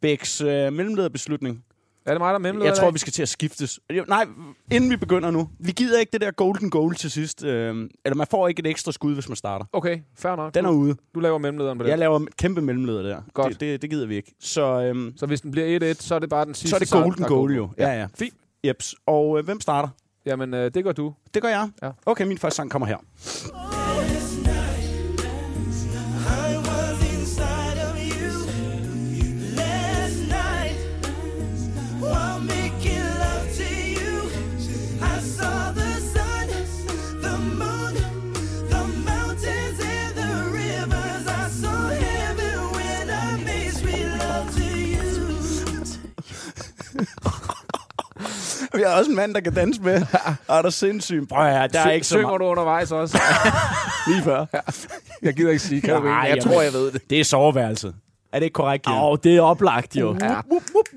Bæks øh, mellemlederbeslutning. Er det mig, der er mellemleder Jeg tror, vi skal til at skiftes. Nej, inden vi begynder nu. Vi gider ikke det der golden goal til sidst. Øhm, eller man får ikke et ekstra skud, hvis man starter. Okay, fair nok. Den er du, ude. du laver mellemlederen på det. Jeg laver kæmpe mellemleder der. Godt. Det, det, det gider vi ikke. Så, øhm, Så hvis den bliver 1-1, så er det bare den sidste så er det golden goal går. jo. Ja, ja. Fint. Jeps. Og øh, hvem starter? Jamen, øh, det gør du. Det gør jeg. Ja. Okay, min første sang kommer her. [laughs] Vi har også en mand, der kan danse med. [laughs] Er der sindssygt? Prøv høre, der er ikke så Synger meget. du undervejs også? [laughs] Lige før. jeg gider ikke sige, kan du Nej? Jeg jamen. tror, jeg ved det. Det er soveværelset. Er det ikke korrekt? Åh, oh, det er oplagt jo. Ja,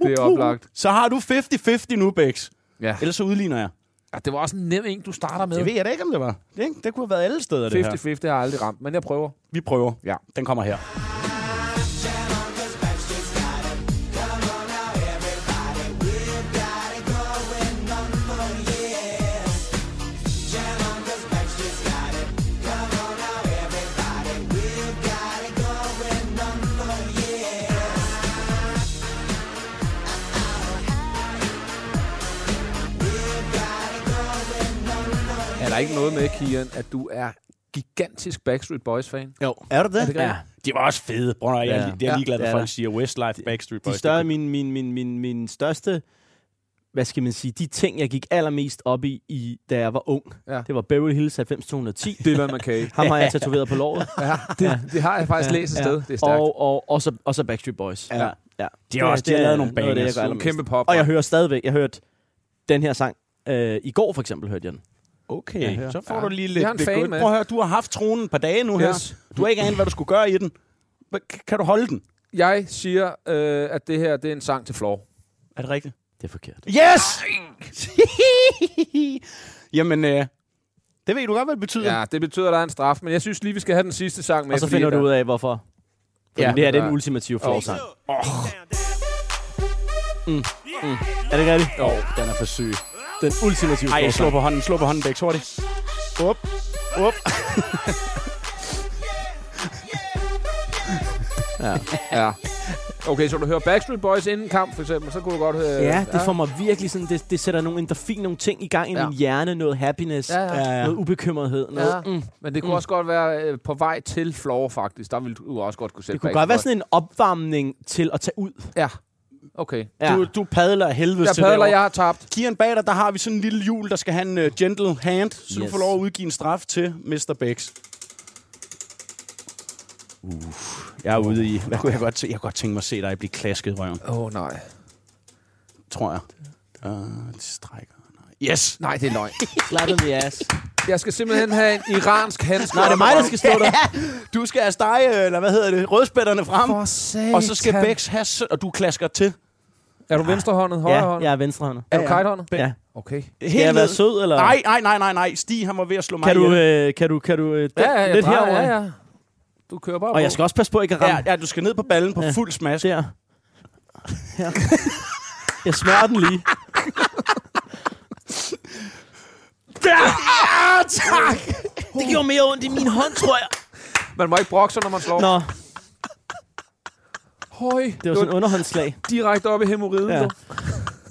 det er oplagt. Så har du 50-50 nu, Bex. Ja. Ellers så udligner jeg. ja. Det var også en nem en, du starter med. Det ved jeg da ikke, om det var. Det, ikke? det kunne have været alle steder, det her. 50-50 har jeg aldrig ramt, men jeg prøver. Vi prøver. Ja. Den kommer her. Ikke noget med, Kian, at du er gigantisk Backstreet Boys-fan? Jo. Er du det? Er det Ja. De var også fede. Bror, jeg, Ja. ja. jeg er ligeglad, Ja, er folk der. siger Westlife, Backstreet Boys. De større, min, min, min, min, min største, hvad skal man sige, de ting, jeg gik allermest op i, i da jeg var ung, Ja. det var Beverly Hills 90210. Dylan McKay. Ham har jeg tatoveret på låret. ja, det, det har jeg faktisk læst et sted. Det er stærkt. Og, og, og, så, og så Backstreet Boys. Ja. ja. De har også de har lavet nogle af det, jeg bangers. kæmpe pop. Og jeg hører stadigvæk, jeg hørte den her sang, øh, i går for eksempel hørte jeg den. Okay, Jeg hører. så får Ja. du lige Jeg lidt, har en lidt fan. Prøv at høre, du har haft tronen et par dage nu her. Yes. Du har ikke anet, hvad du skulle gøre i den. Kan du holde den? Jeg siger, øh, at det her det er en sang til Floor. Er det rigtigt? Det er forkert. Yes! [laughs] Jamen, øh, det ved du godt, hvad det betyder. Ja, det betyder, at der er en straf, men jeg synes lige, vi skal have den sidste sang med. Og så finder der- du ud af, hvorfor. Fordi Ja. det her det er Ja. den ultimative floor-sang. Mm. Mm. Er det rigtigt? Jo, den er for syg. Den ultimative Ej, slå på hånden, slå på hånden, Bæks, hurtigt. Up, up. Ja. Ja. Okay, så du hører Backstreet Boys inden kamp, for eksempel, så kunne du godt høre... ja, det får mig virkelig sådan, det, det sætter nogle endorfin, nogle ting i gang i Ja. min hjerne, noget happiness, Ja, ja. Ja, ja. noget ubekymrethed, noget, Ja. mm. Men det kunne Mm. også godt være øh, på vej til Floor, faktisk. Der ville du også godt kunne sætte Det kunne Backstreet godt være sådan en opvarmning til at tage ud. Ja. Okay. Ja. Du, du padler af helvede Jeg til padler, derovre. jeg har tabt. Kian bag dig, der har vi sådan en lille hjul, der skal have en uh, gentle hand, så yes. du får lov at udgive en straf til Mr. Bex. Uh, jeg er ude i... Hvad kunne jeg godt tænke? Jeg kunne godt tænke mig at se dig blive klasket i røven, Åh, oh, nej. tror jeg. Uh, det strækker. Nej. Yes! Nej, det er løgn. Slap in the ass. Jeg skal simpelthen have en iransk handske. Nej, det er mig, der skal stå der. [laughs] Du skal have stege, eller hvad hedder det, rødspætterne frem. For satan. Og så skal Bex have... sø- Og du klasker til. Er du venstrehåndet, højrehåndet? Ja, jeg er venstrehåndet. Er du Ja, ja. Ja. Okay. Helt Skal jeg være sød, eller? Nej, nej, nej, nej, nej. Stig, han var ved at slå mig Kan du, ihjel. øh, kan du, kan du øh, den, Ja, ja, jeg lidt drejer, herover? Ja, ja. Du kører bare Og jeg skal også passe på, at jeg kan ramme Ja, ja, du skal ned på ballen på Ja. fuld smash. der. Her. Jeg smører den lige. [laughs] Ja, tak! Det gjorde mere ondt i min hånd, tror jeg. Man må ikke brokke sig, når man slår. Nå, Høj. det var sådan en underhåndsslag. direkte op i hemorriden. Ja. Ja.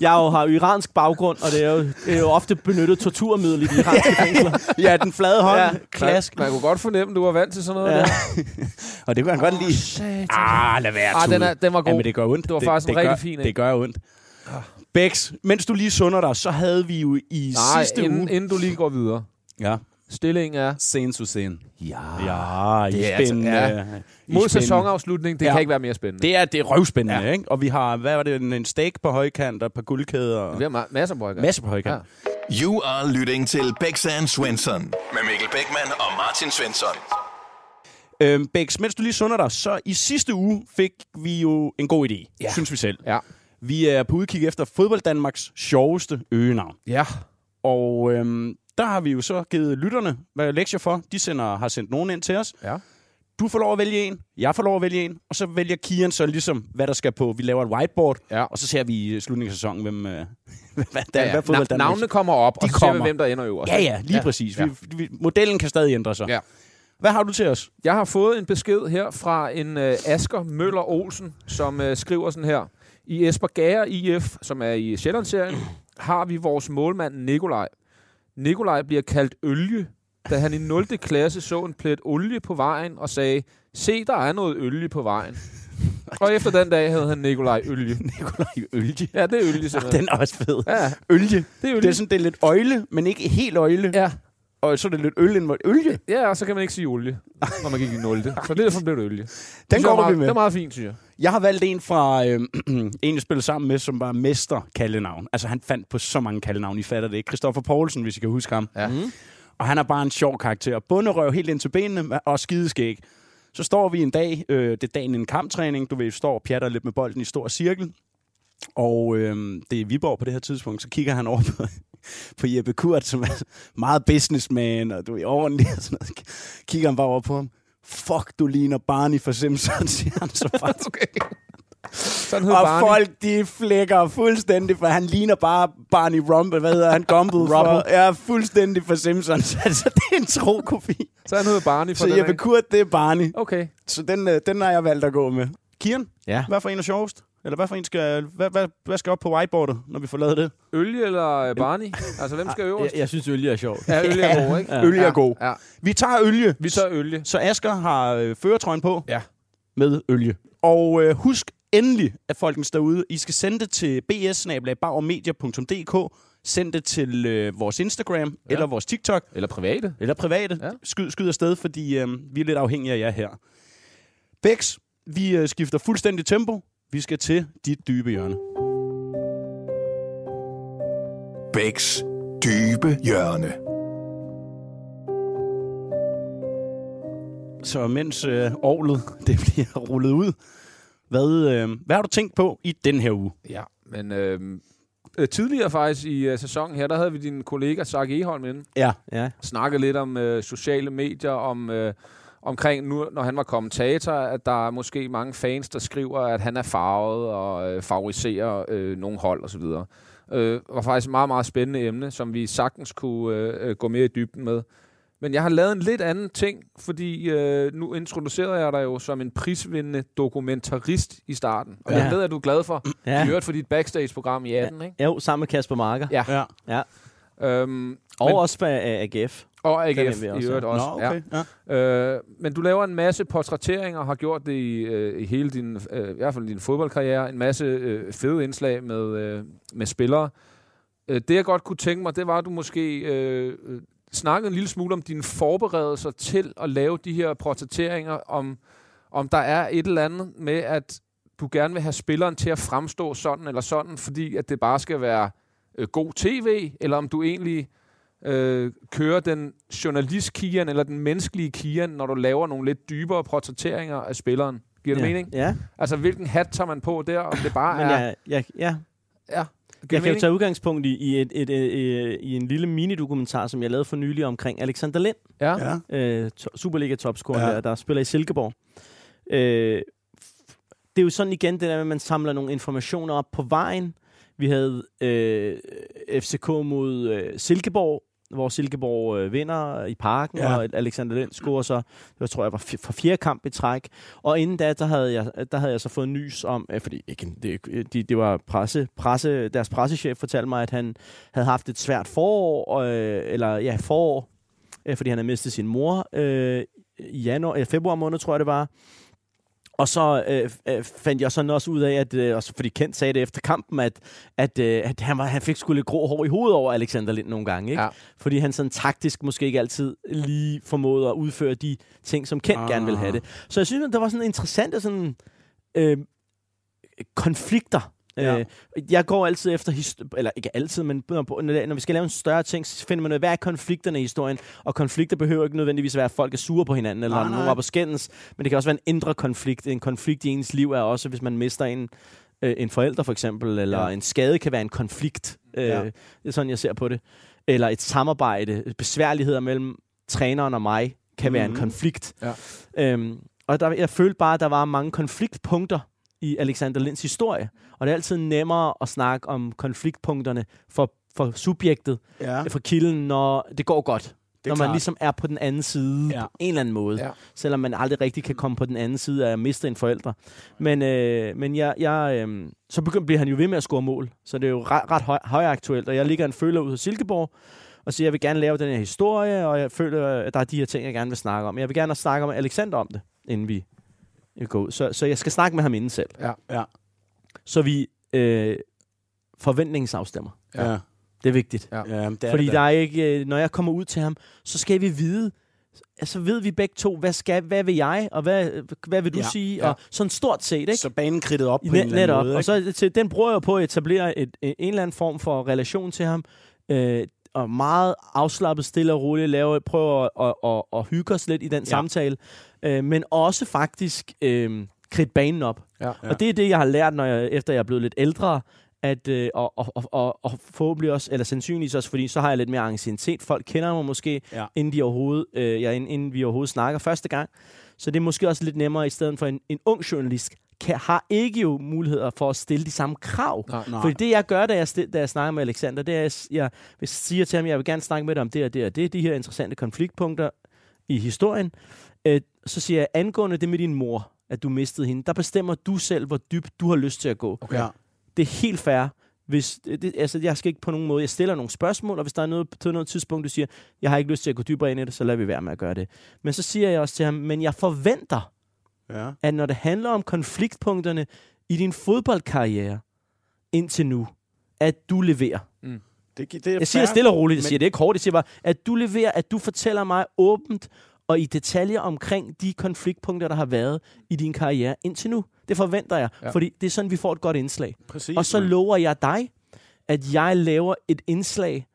Jeg jo har jo iransk baggrund, og det er jo, det er jo ofte benyttet torturmiddel i de iranske [laughs] fængsler. Ja, den flade hånd. Ja. Ja. Klask. Man, man kunne godt fornemme, at du var vant til sådan noget. Ja. Ja. [laughs] Og det kunne han godt lide. Satan. Ah, lad være, Ah, Tude. den, er, den var god. Ja, men det gør ondt. Det var faktisk en det rigtig gør, fin en. Det gør ondt. Bex, mens du lige sunder dig, så havde vi jo i Nej, sidste inden, uge... inden du lige går videre. Ja. Stillingen er Sen to sen. ja. Ja, Det I er altså- spændende. ja. I mod spændende. sæsonafslutning. Det Ja. kan ikke være mere spændende. Det er, det er røvspændende, Ja. ja. ikke? Og vi har, hvad var det, en- steak på højkant og et par guldkæder. Vi har ma- masser af brygger. masse på højkant. Ja. You are lytting til Bæksan Svensson med Mikkel Bækman og Martin Svensson. Ja. Øhm, Bex, mens du lige sunder dig, så i sidste uge fik vi jo en god idé, Ja. synes vi selv. Ja. Vi er på udkig efter fodbold Danmarks sjoveste øgenavn. Ja. Og øhm, der har vi jo så givet lytterne hvad lektier for. De sender, har sendt nogen ind til os. Ja. Du får lov at vælge en, jeg får lov at vælge en, og så vælger Kian så ligesom, hvad der skal på. Vi laver et whiteboard, Ja. og så ser vi i slutningen af sæsonen, hvem, øh, [laughs] hvad, hvad, Ja, ja, hvad fodbold Danmark... navnene kommer op, og De så ser vi, kommer. hvem der ender øverst. Ja, ja, lige ja. præcis. Ja. Vi, vi, modellen kan stadig ændre sig. Ja. Hvad har du til os? Jeg har fået en besked her fra en øh, Asker Møller Olsen, som øh, skriver sådan her. I Esbjerg IF, som er i Sjællandsserien, har vi vores målmand Nikolaj. Nikolaj bliver kaldt Ølje, da han i 0. klasse så en plet olie på vejen og sagde, se, der er noget olie på vejen. Og efter den dag havde han Nikolaj Ølje. [laughs] Nikolaj Ølje. Ja, det er Ølje simpelthen. Den er også fed. Ja, Ølje. det er Ølje. Det er sådan, det er lidt øjle, men ikke helt øjle. Ja. Og så er det lidt øl indvoldt. Ølje. ja, og så kan man ikke sige olie, når man gik i 0. [laughs] Så det er derfor blev det Ølje. Den er går meget, vi med. Det er meget fint, synes jeg. Jeg har valgt en fra øh, [clears throat] en, jeg spillede sammen med, som var mester kaldenavn. Altså, han fandt på så mange kaldenavn, I fatter det ikke. Christoffer Poulsen, hvis I kan huske ham. Ja. Mm. Og han er bare en sjov karakter. Bunderøv helt ind til benene og skideskæg. Så står vi en dag, øh, det er dagen i en kamptræning, du ved, står og pjatter lidt med bolden i stor cirkel. Og øhm, det er Viborg på det her tidspunkt, så kigger han over på, på Jeppe Kurt, som er meget businessman, og du er ordentlig og sådan noget. Kigger han bare over på ham. Fuck, du ligner Barney fra Simpsons, siger han så [laughs] faktisk. Okay. Sådan hed Og Barney. folk, de flækker fuldstændig, for han ligner bare Barney Rumble. Hvad hedder han? Gumble. Rubble. For, ja, fuldstændig for Simpsons. [laughs] Altså, det er en tro-kopi. Sådan hed Barney for Så Jeppe af. Kurt, det er Barney. Okay. Så den, øh, den har jeg valgt at gå med. Kian, Ja. hvad for en er sjovest? Eller hvad for en skal, hvad, hvad, hvad skal op på whiteboardet, når vi får lavet det? Ølie eller Barney? Altså, hvem skal Jeg, øverst? jeg synes, olie er sjovt. Ja, ølie er god, ikke? [laughs] Ja. Ølie er god. Ja. Vi tager olie. Vi tager ølie. Så Asger har øh, føretrøjen på Ja. med olie. Og øh, husk endelig, at folkens derude, I skal sende det til bs Send det til øh, vores Instagram ja. eller vores TikTok. Eller private. Eller private. Ja. Skyd, skyd afsted, fordi øh, vi er lidt afhængige af jer her. Bex, vi øh, skifter fuldstændig tempo. Vi skal til dit dybe hjørne. Bæks dybe hjørne. Så mens øh, ovlet [laughs] det bliver rullet ud, hvad, øh, hvad har du tænkt på i den her uge? Ja, men øh, øh, tidligere faktisk i øh, sæsonen her, der havde vi din kollega Sark Eholm inde. Ja. Ja. Snakket lidt om øh, sociale medier, om øh, omkring nu, når han var kommentator, at der er måske mange fans, der skriver, at han er farvet og øh, favoriserer øh, nogle hold osv. Øh, var faktisk et meget, meget spændende emne, som vi sagtens kunne øh, øh, gå mere i dybden med. Men jeg har lavet en lidt anden ting, fordi øh, nu introducerede jeg dig jo som en prisvindende dokumentarist i starten. Og Ja. jeg ved, at du er glad for. Ja. Ja. I øvrigt for dit backstage-program i 18, ikke? Jo, sammen med Kasper Marker. Ja. Ja. Ja. Øhm, Og men- også med AGF. Og AGF vi i også, øvrigt ja. også. Nå, okay. Ja. Ja. Øh, men du laver en masse portrætteringer har gjort det i, øh, i hele din, øh, i hvert fald din fodboldkarriere. En masse øh, fede indslag med, øh, med spillere. Øh, det jeg godt kunne tænke mig, det var, at du måske øh, snakkede en lille smule om dine forberedelser til at lave de her portrætteringer. Om, om der er et eller andet med, at du gerne vil have spilleren til at fremstå sådan eller sådan, fordi at det bare skal være øh, god tv, eller om du egentlig øh, kører den journalist Kian eller den menneskelige Kian, når du laver nogle lidt dybere portrætteringer af spilleren. Giver det ja. mening? Ja, Altså, hvilken hat tager man på der, om det bare men er... jeg, jeg, ja. ja. Jeg Giver kan jo mening? tage udgangspunkt i, i, et, et, et, et, i en lille minidokumentar, som jeg lavede for nylig omkring Alexander Lind, Ja. Ja. øh, to, Superliga-topscorer, Ja. ja. der, der spiller i Silkeborg. Øh, det er jo sådan igen det der med, at man samler nogle informationer op på vejen. Vi havde øh, FCK mod øh, Silkeborg, hvor Silkeborg øh, vinder i parken, Ja. og Alexander Lind scorer så, det tror jeg var for fjerde kamp i træk. Og inden da, der havde jeg, der havde jeg så fået nys om, øh, fordi ikke, det, de, det var presse, presse, deres pressechef fortalte mig, at han havde haft et svært forår, øh, eller ja, forår, øh, fordi han havde mistet sin mor øh, i januar, øh, februar måned, tror jeg det var. Og så øh, øh, fandt jeg sådan også ud af, at, øh, også fordi Kent sagde det efter kampen, at, at, øh, at han, var, han fik skulle lidt grå hår i hovedet over Alexander Lind nogle gange. Ikke? Ja. Fordi han sådan taktisk måske ikke altid lige formåede at udføre de ting, som Kent Ah. ah. gerne ville have det. Så jeg synes, at der var sådan interessante sådan, øh, konflikter. Ja. Øh, jeg går altid efter, hist- eller ikke altid, men når vi skal lave en større ting, så finder man ud af, hvad er konflikterne i historien? Og konflikter behøver ikke nødvendigvis være, at folk er sure på hinanden, eller Nej, nogen er på skændes, men det kan også være en indre konflikt. En konflikt i ens liv er også, hvis man mister en, øh, en forælder for eksempel, eller Ja. en skade kan være en konflikt. Øh, Ja. Det er sådan, jeg ser på det. Eller et samarbejde, besværligheder mellem træneren og mig, kan være en Mhm. konflikt. Ja. Øhm, og der, jeg følte bare, at der var mange konfliktpunkter i Alexander Linds historie. Og det er altid nemmere at snakke om konfliktpunkterne for, for subjektet, Ja. for kilden, når det går godt. er når man klart. ligesom er på den anden side Ja. på en eller anden måde. Ja. Selvom man aldrig rigtig kan komme på den anden side af at miste en forælder. Men, øh, men jeg, jeg, øh, så begynder, bliver han jo ved med at score mål. Så det er jo ret, ret høj, højaktuelt. Og jeg ligger en føler ud hos Silkeborg, og siger, jeg vil gerne lave den her historie, og jeg føler, at der er de her ting, jeg gerne vil snakke om. Jeg vil gerne snakke om Alexander om det, inden vi går ud. Så, så jeg skal snakke med ham inden selv. Ja. Ja. Så vi øh, forventningsafstemmer. Ja. Det er vigtigt. Ja. ja det er Fordi det der er ikke, øh, når jeg kommer ud til ham, så skal vi vide, altså ved vi begge to, hvad, skal, hvad vil jeg, og hvad, hvad vil du Ja, sige? ja. Og sådan stort set, ikke? Så banen kridtet op på en Net, eller anden netop. måde. Og så til, den bruger jeg på at etablere et, en eller anden form for relation til ham. Øh, og meget afslappet, stille og roligt, lave, prøve at, at, at, at hygge os lidt i den ja. samtale. Øh, men også faktisk øh, kridte banen op. Ja. Og det er det, jeg har lært, når jeg, efter jeg er blevet lidt ældre, at, øh, og, og, og, og, forhåbentlig også, eller sandsynligvis også, fordi så har jeg lidt mere anciennitet. Folk kender mig måske, Ja. inden, de overhovedet, øh, ja, inden, inden vi overhovedet snakker første gang. Så det er måske også lidt nemmere, i stedet for en, en ung journalist, kan, har ikke jo muligheder for at stille de samme krav. Nej. Nej. Fordi det, jeg gør, da jeg, stil, da jeg snakker med Alexander, det er, at jeg, jeg siger til ham, at jeg vil gerne snakke med dig om det og det og det, de her interessante konfliktpunkter i historien. Øh, så siger jeg, angående det med din mor, at du mistede hende, der bestemmer du selv, hvor dybt du har lyst til at gå. Okay. Ja. Det er helt fair. Hvis, det, altså, jeg skal ikke på nogen måde, jeg stiller nogle spørgsmål, og hvis der er noget på noget tidspunkt, du siger, jeg har ikke lyst til at gå dybere ind i det, så lad vi være med at gøre det. Men så siger jeg også til ham, men jeg forventer, Ja. at når det handler om konfliktpunkterne i din fodboldkarriere indtil nu, at du leverer. Det, det er Jeg siger fair, stille og roligt, jeg men- siger det ikke hårdt, jeg siger bare, at du leverer, at du fortæller mig åbent og i detaljer omkring de konfliktpunkter, der har været i din karriere indtil nu. Det forventer jeg, Ja. fordi det er sådan, vi får et godt indslag. Præcis. Og så lover jeg dig, at jeg laver et indslag,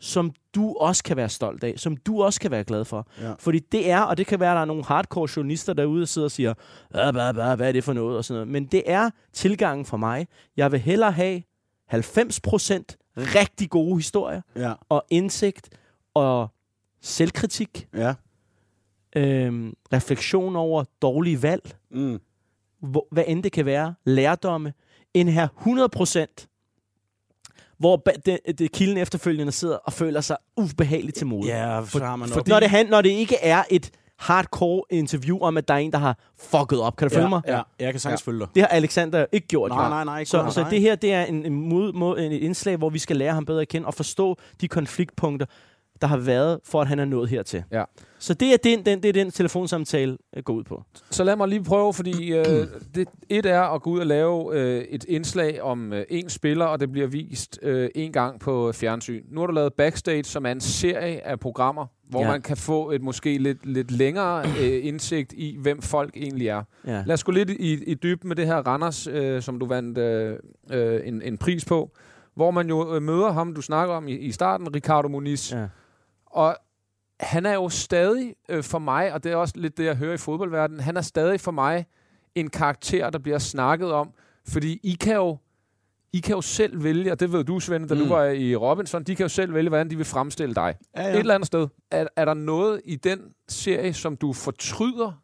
som du også kan være stolt af, som du også kan være glad for. Ja. Fordi det er, og det kan være, at der er nogle hardcore journalister derude, der sidder og siger, "Ah, bah, bah, hvad er det for noget, og sådan noget. Men det er tilgangen for mig. Jeg vil hellere have 90% rigtig gode historier, Ja. og indsigt, og selvkritik, Ja. Øhm, refleksion over dårlige valg, Mm. hvor, hvad end det kan være, lærdomme, end her 100%, hvor det, det kilden efterfølgende sidder og føler sig ubehageligt til mode. Ja, så har man For, op. når, det, han, når det ikke er et hardcore interview om, at der er en, der har fucket op. Kan du følge mig? Ja, jeg kan sagtens følge dig. Det har Alexander ikke gjort. Nej, nej, nej, ikke Så, kun så det her det er en, en, mod, mod, en, et indslag, hvor vi skal lære ham bedre at kende og forstå de konfliktpunkter, der har været, for at han er nået hertil. Ja. Så det er den, den, det er den telefonsamtale øh, går ud på. Så lad mig lige prøve, fordi øh, [clears throat] det, et er at gå ud og lave øh, et indslag om øh, en spiller, og det bliver vist øh, en gang på fjernsyn. Nu har du lavet Backstage, som er en serie af programmer, hvor Ja. man kan få et måske lidt, lidt længere øh, indsigt i, hvem folk egentlig er. Ja. Lad os gå lidt i, i dybden med det her Randers, øh, som du vandt øh, øh, en, en pris på, hvor man jo øh, møder ham, du snakker om i, i starten, Ricardo Muniz. Ja. Og han er jo stadig øh, for mig, og det er også lidt det, jeg hører i fodboldverdenen, han er stadig for mig en karakter, der bliver snakket om, fordi I kan jo, I kan jo selv vælge, og det ved du, Svend, da mm. du var i Robinson, de kan jo selv vælge, hvordan de vil fremstille dig. Ja, Ja. Et eller andet sted. Er, er der noget i den serie, som du fortryder,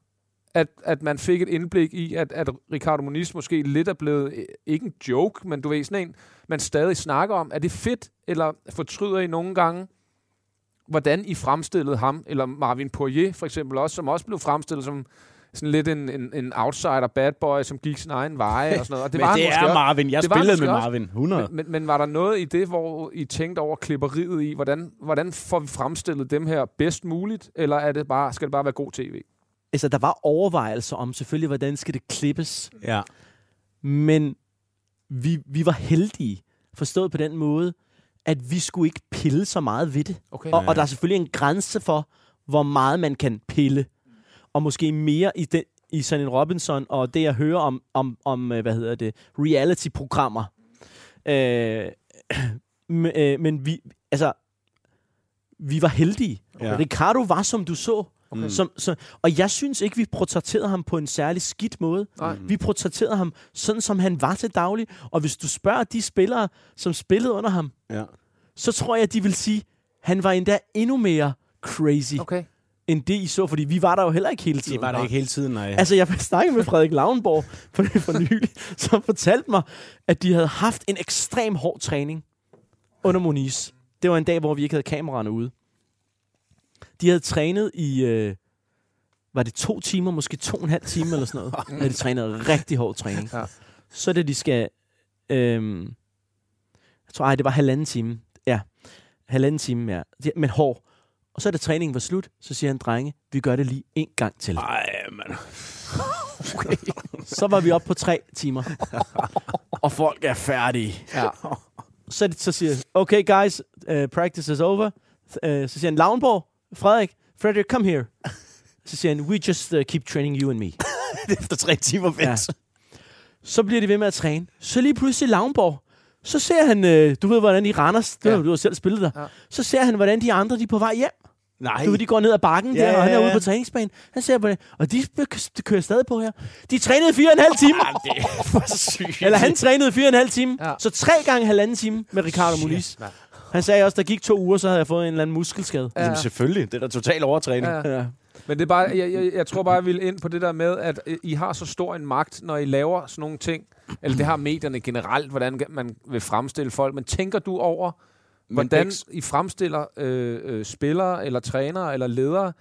at, at man fik et indblik i, at, at Ricardo Muniz måske lidt er blevet, øh, ikke en joke, men du ved, sådan en, man stadig snakker om. Er det fedt, eller fortryder I nogle gange, hvordan I fremstillede ham, eller Marvin Poirier for eksempel også, som også blev fremstillet som sådan lidt en, en, en outsider bad boy, som gik sin egen veje og sådan noget. Og Det, var men han det måske er også. Marvin. Jeg Det var spillede med også. Marvin. 100. Men, men, men var der noget i det, hvor I tænkte over klipperiet i, hvordan, hvordan får vi fremstillet dem her bedst muligt, eller er det bare, skal det bare være god tv? Altså, der var overvejelser om selvfølgelig, hvordan skal det klippes. Ja. Men vi, vi var heldige, forstået på den måde, at vi skulle ikke pille så meget ved det. Okay. Og, og der er selvfølgelig en grænse for, hvor meget man kan pille. Og måske mere i, den, i sådan en Robinson, og det jeg hører om, om, om øh, hvad hedder det, reality-programmer. Øh, [clears throat] men, øh, men vi, altså, vi var heldige. Ja. Ricardo var, som du så. Okay. Som, så, og jeg synes ikke, vi portrætterede ham på en særlig skidt måde. Nej. Vi portrætterede ham sådan, som han var til daglig. Og hvis du spørger de spillere, som spillede under ham, Ja. så tror jeg, de vil sige, han var endda endnu mere crazy, okay. End det I så. Fordi vi var der jo heller ikke hele tiden. Det var der ikke hele tiden, nej. Altså, jeg snakkede med Frederik Lavnborg for, for nylig, som fortalte mig, at de havde haft en ekstrem hård træning under Moniz. Det var en dag, hvor vi ikke havde kameraerne ude. De havde trænet i, øh, var det to timer, måske to og en halv time eller sådan noget. [laughs] havde de trænet rigtig hård træning. Ja. Så da de skal, øh, jeg tror, ej, det var halvanden time. Ja, halvanden time, ja. Men hård. Og så da træningen var slut, så siger han, drenge, vi gør det lige en gang til. Ej, mand. [laughs] Så var vi oppe på tre timer. [laughs] og folk er færdige. Ja. Så, det- så siger okay guys, uh, practice is over. Uh, så siger han, Lavnborg, Frederik, Frederik, come here. Så siger han, we just uh, keep training you and me. [laughs] Efter tre timer væk. Ja. Så bliver de ved med at træne. Så lige pludselig Lavnborg. Så ser han, øh, du ved, hvordan i Randers, Ja. ja. du har selv spillet der. Ja. Så ser han, hvordan de andre de er på vej hjem. Nej. Du ved, de går ned ad bakken Ja, der, og han ja, er ude ja. på træningsbanen. Han ser på det, og de de kører stadig på her. De trænede fire og en halv time. [laughs] det er for sygt. Eller han trænede fire og en halv time. Ja. Så tre gange halvanden time med Ricardo Mulis. Han sagde også, der gik to uger, så havde jeg fået en eller anden muskelskade. Ja. Jamen selvfølgelig, det er da total overtræning. Ja. Ja. Men det er bare, jeg, jeg, jeg tror bare, jeg vil ind på det der med, at øh, I har så stor en magt, når I laver sådan nogle ting. Eller det har medierne generelt, hvordan man vil fremstille folk. Men tænker du over, hvordan I fremstiller øh, øh, spillere, eller trænere, eller ledere?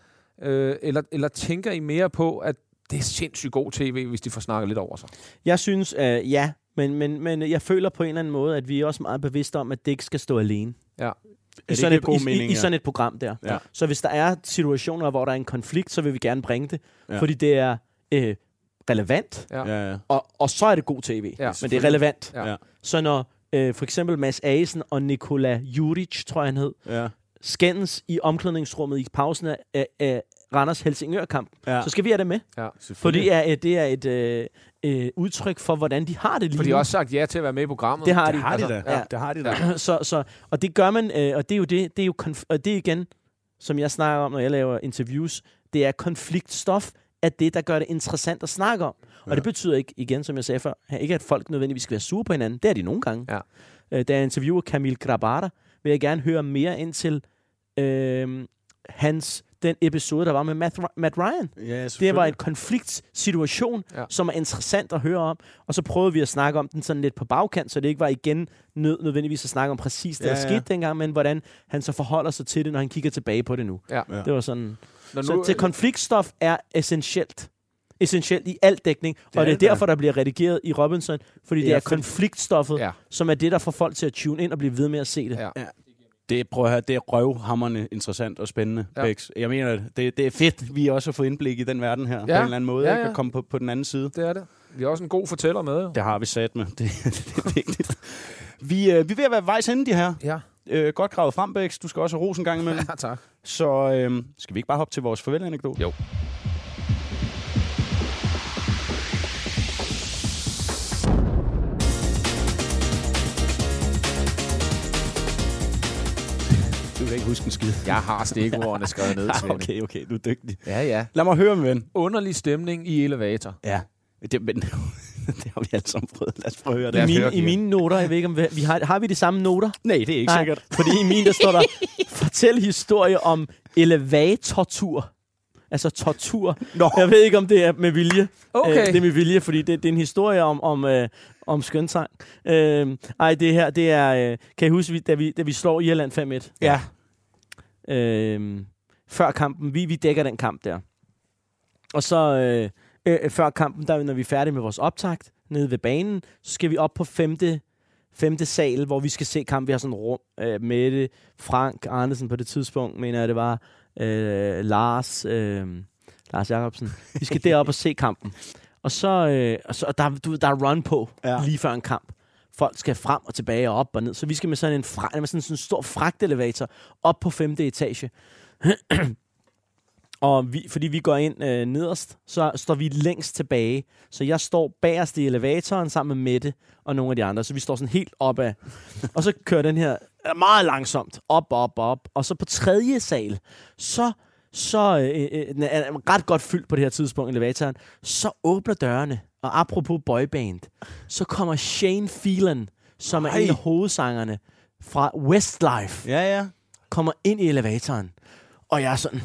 Øh, eller, eller tænker I mere på, at det er sindssygt god tv, hvis de får snakket lidt over sig? Jeg synes, øh, ja, men, men, men jeg føler på en eller anden måde, at vi er også meget bevidste om, at det ikke skal stå alene. Ja. I det sådan, ikke et, i, mening, i, i sådan et program der. Ja. Så hvis der er situationer, hvor der er en konflikt, så vil vi gerne bringe det. Ja. Fordi det er øh, relevant, Ja. Ja, ja. og, og så er det god tv. Ja, men det er relevant. Ja. Ja. Så når øh, for eksempel Mads Asen og Nikola Juric, tror jeg han hed, ja. skændes i omklædningsrummet i pausen af, af Randers Helsingør-kamp, ja. ja. så skal vi have det med. Ja. For det er, øh, det er et øh, øh, udtryk for, hvordan de har det lige For de har også sagt ja til at være med i programmet. Det har det de. har de altså, da. Ja. Det har de da. så, så, og det gør man, øh, og det er jo det, det er jo konf- og det er igen, som jeg snakker om, når jeg laver interviews, det er konfliktstof, at det, der gør det interessant at snakke om. Og Ja. det betyder ikke, igen, som jeg sagde før, ikke at folk nødvendigvis skal være sure på hinanden. Det er de nogle gange. Ja. Øh, da jeg interviewer Camille Grabara, vil jeg gerne høre mere ind til øh, hans, den episode, der var med Matt, Matt Ryan. Ja, Det var en konfliktsituation, Ja. ja. som er interessant at høre om. Og så prøvede vi at snakke om den sådan lidt på bagkant, så det ikke var igen nød, nødvendigvis at snakke om præcis det, Ja, der ja. skete dengang, men hvordan han så forholder sig til det, når han kigger tilbage på det nu. Ja. Ja. Det var sådan. Når Så til konfliktstof er essentielt. Essentielt i al dækning. Det er og det er det derfor, der bliver redigeret i Robinson, fordi det Ja, er for- konfliktstoffet, Ja. som er det, der får folk til at tune ind og blive ved med at se det. Ja. Det, prøv at høre, det er røvhammerne interessant og spændende, Ja. Bex. Jeg mener, det, det er fedt, vi også har fået indblik i den verden her, ja. på en eller anden måde, Ja, ja, ja. at komme på, på den anden side. Det er det. Vi har også en god fortæller med, jo. Det har vi sat med. [laughs] Det, det er vigtigt. Vi, øh, vi er ved at være vejs ende, de her. Ja. Øh, godt gravet frem, Bex. Du skal også have ros en gang imellem. [laughs] Ja, tak. Så øh, skal vi ikke bare hoppe til vores farvel-anekdote? Jo. Ikke huske en skid. Jeg har stikordene skrevet ned, [laughs] Svende. okay, okay, du er dygtig. Ja, ja. Lad mig høre, min ven. Underlig stemning i elevator. Ja, det, men, [laughs] det har vi alle sammen prøvet. Lad os prøve at høre I, det. høre, mine, I mine noter, jeg ved ikke, om vi, vi har, har vi de samme noter? Nej, det er ikke Nej, sikkert. fordi i min, der står der, [laughs] fortæl historie om elevatortur. Altså tortur. Nå. Jeg ved ikke, om det er med vilje. Okay. Øh, det er med vilje, fordi det, det er en historie om, om, øh, om skønsang. Øh, ej, det her, det er... Øh, kan I huske, vi- da vi, da vi slår Irland 5-1? Ja. Øh, før kampen, vi, vi dækker den kamp der. Og så øh, øh, før kampen, der, når vi er færdige med vores optakt nede ved banen, så skal vi op på femte, femte sal, hvor vi skal se kampen. Vi har sådan rum øh, med det. Frank Andersen på det tidspunkt, mener jeg, det var. Øh, Lars, øh, Lars Jacobsen. Vi skal derop og se kampen. Og så, øh, og så og der, du, der er run på ja. lige før en kamp. Folk skal frem og tilbage og op og ned. Så vi skal med sådan en, fra, med sådan, sådan en stor fragtelevator op på femte etage. [clears throat] Og vi, fordi vi går ind øh, nederst, så står vi længst tilbage. Så jeg står bagerst i elevatoren sammen med Mette og nogle af de andre. Så vi står sådan helt op af. Og så kører den her øh, meget langsomt op, op, op. Og så på tredje sal, så så øh, øh, øh, den er ret godt fyldt på det her tidspunkt, elevatoren. Så åbner dørene, og apropos boyband, så kommer Shane Phelan, som er Ej. en af hovedsangerne fra Westlife, Ja, ja. kommer ind i elevatoren. Og jeg er sådan,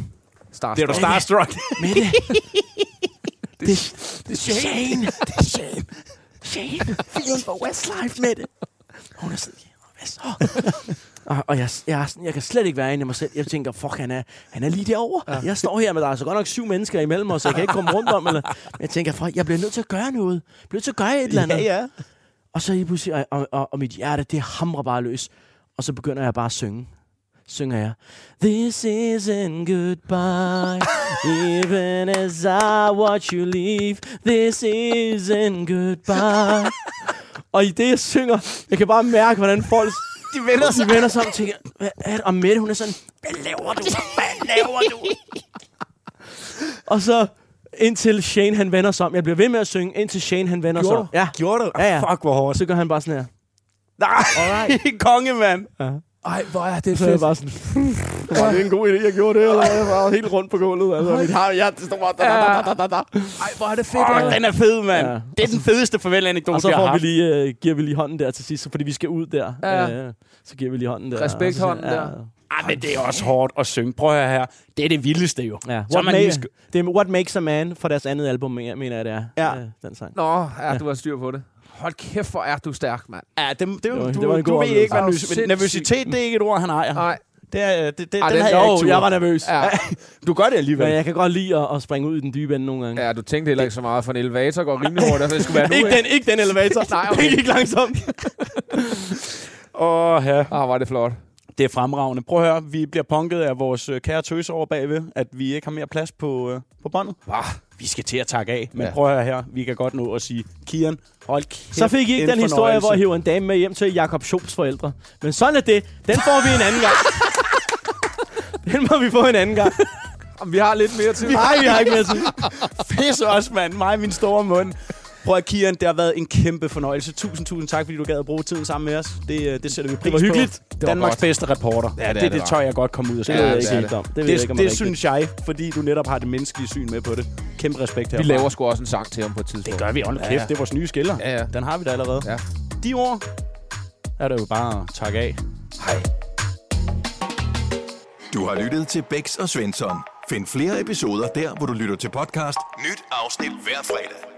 Starstruck. Det er du starstruck. Mette, det, [laughs] det er Shane. Det er Shane. Shane. [laughs] Phelan fra Westlife, Mette. Hun er sådan, "Ja, West. Og, og jeg, jeg, jeg kan slet ikke være inde i mig selv. Jeg tænker, fuck, han er, han er lige derovre. Ja. Jeg står her, men der er så godt nok syv mennesker imellem os, så jeg kan ikke komme rundt om. Eller, [laughs] men jeg tænker, fuck, jeg bliver nødt til at gøre noget. Jeg bliver nødt til at gøre et eller andet. Ja, ja. Og så lige pludselig, og, og, og, og mit hjerte, det hamrer bare løs. Og så begynder jeg bare at synge. Synger jeg. This isn't goodbye, even as I watch you leave. This isn't goodbye. [laughs] og i det, jeg synger, jeg kan bare mærke, hvordan folk... De vender sig. De vender sig om og tænker, hvad er det? Og Mette, hun er sådan, hvad laver du? Hvad laver du? [laughs] og så indtil Shane, han vender sig om. Jeg bliver ved med at synge, indtil Shane, han vender sig Gjorde om. du? Ja. Gjorde du? Ja, ja. Fuck, hvor hårdt. så gør han bare sådan her. Nej, [laughs] konge, mand. Ej, hvor er det Så er fedt. bare sådan, Var det en god idé, jeg gjorde det? Eller jeg var helt rundt på gulvet. Altså, mit har, jeg, det står bare... Da, da, da, da, da. Ej, hvor er det fedt. Åh, den er fed, mand. Ja. Det er den fedeste farvel-anekdote, Og så får vi lige, øh, giver vi lige hånden der til sidst, fordi vi skal ud der. Ja. Øh, så giver vi lige hånden der. Respekthånden Og så- der. Ah, men det er også hårdt at synge. Prøv at høre her. Det er det vildeste jo. Ja. Så What, man ma- lige det er What Makes a Man fra deres andet album, mener mener jeg, det er. Ja. Øh, den sang. Nå, ja, du har styr på det. Hold kæft, hvor er du stærk, mand. Ja, det, det, det, Det var- du, det var en du god ved ikke, hvad nervøsitet, det er ikke et ord, han ejer. Nej. Det er, det, det, Ej, den den- har jeg Jo, ikke jeg var nervøs. Ja. [laughs] Du gør det alligevel. Men jeg kan godt lide at, at springe ud i den dybe ende nogle gange. Ja, du tænkte heller ikke så meget, for en elevator går rimelig hurtigt, så det skulle være nu, ikke, ikke? den, ikke den elevator. [laughs] Nej, okay. Den gik langsomt. Åh, ja. Ah, var det flot. Det er fremragende. Prøv at høre, vi bliver punket af vores øh, kære tøs over bagved, at vi ikke har mere plads på, øh, på båndet. Ah, vi skal til at takke af, men Ja. prøv at høre her, vi kan godt nå at sige, Kian, hold kæft, Så fik I ikke en den historie, hvor jeg hiver en dame med hjem til Jakob Schops forældre. Men sådan er det. Den får vi en anden gang. [laughs] den må vi få en anden gang. Jamen, vi har lidt mere til. Nej, vi har ikke mere tid. [laughs] Pisse også, mand. Mig min store mund. Prøv at Kian, det har været en kæmpe fornøjelse. Tusind, tusind tak, fordi du gad at bruge tiden sammen med os. Det, øh, det sætter vi pris var hyggeligt. på. Danmarks godt. bedste reporter. Ja, det er det, det det, tør jeg godt komme ud og Det sige. jeg det det. Det, Det, det, er det synes jeg, fordi du netop har det menneskelige syn med på det. Kæmpe respekt Vi herfra. laver sgu også en sang til ham på et tidspunkt. Det gør vi. Hold Ja, kæft, ja. det er vores nye skiller. Ja, ja. Den har vi da allerede. Ja. De ord er det jo bare at takke af. Hej. Du har lyttet til Bæks og Svensson. Find flere episoder der, hvor du lytter til podcast. Nyt afsnit hver fredag.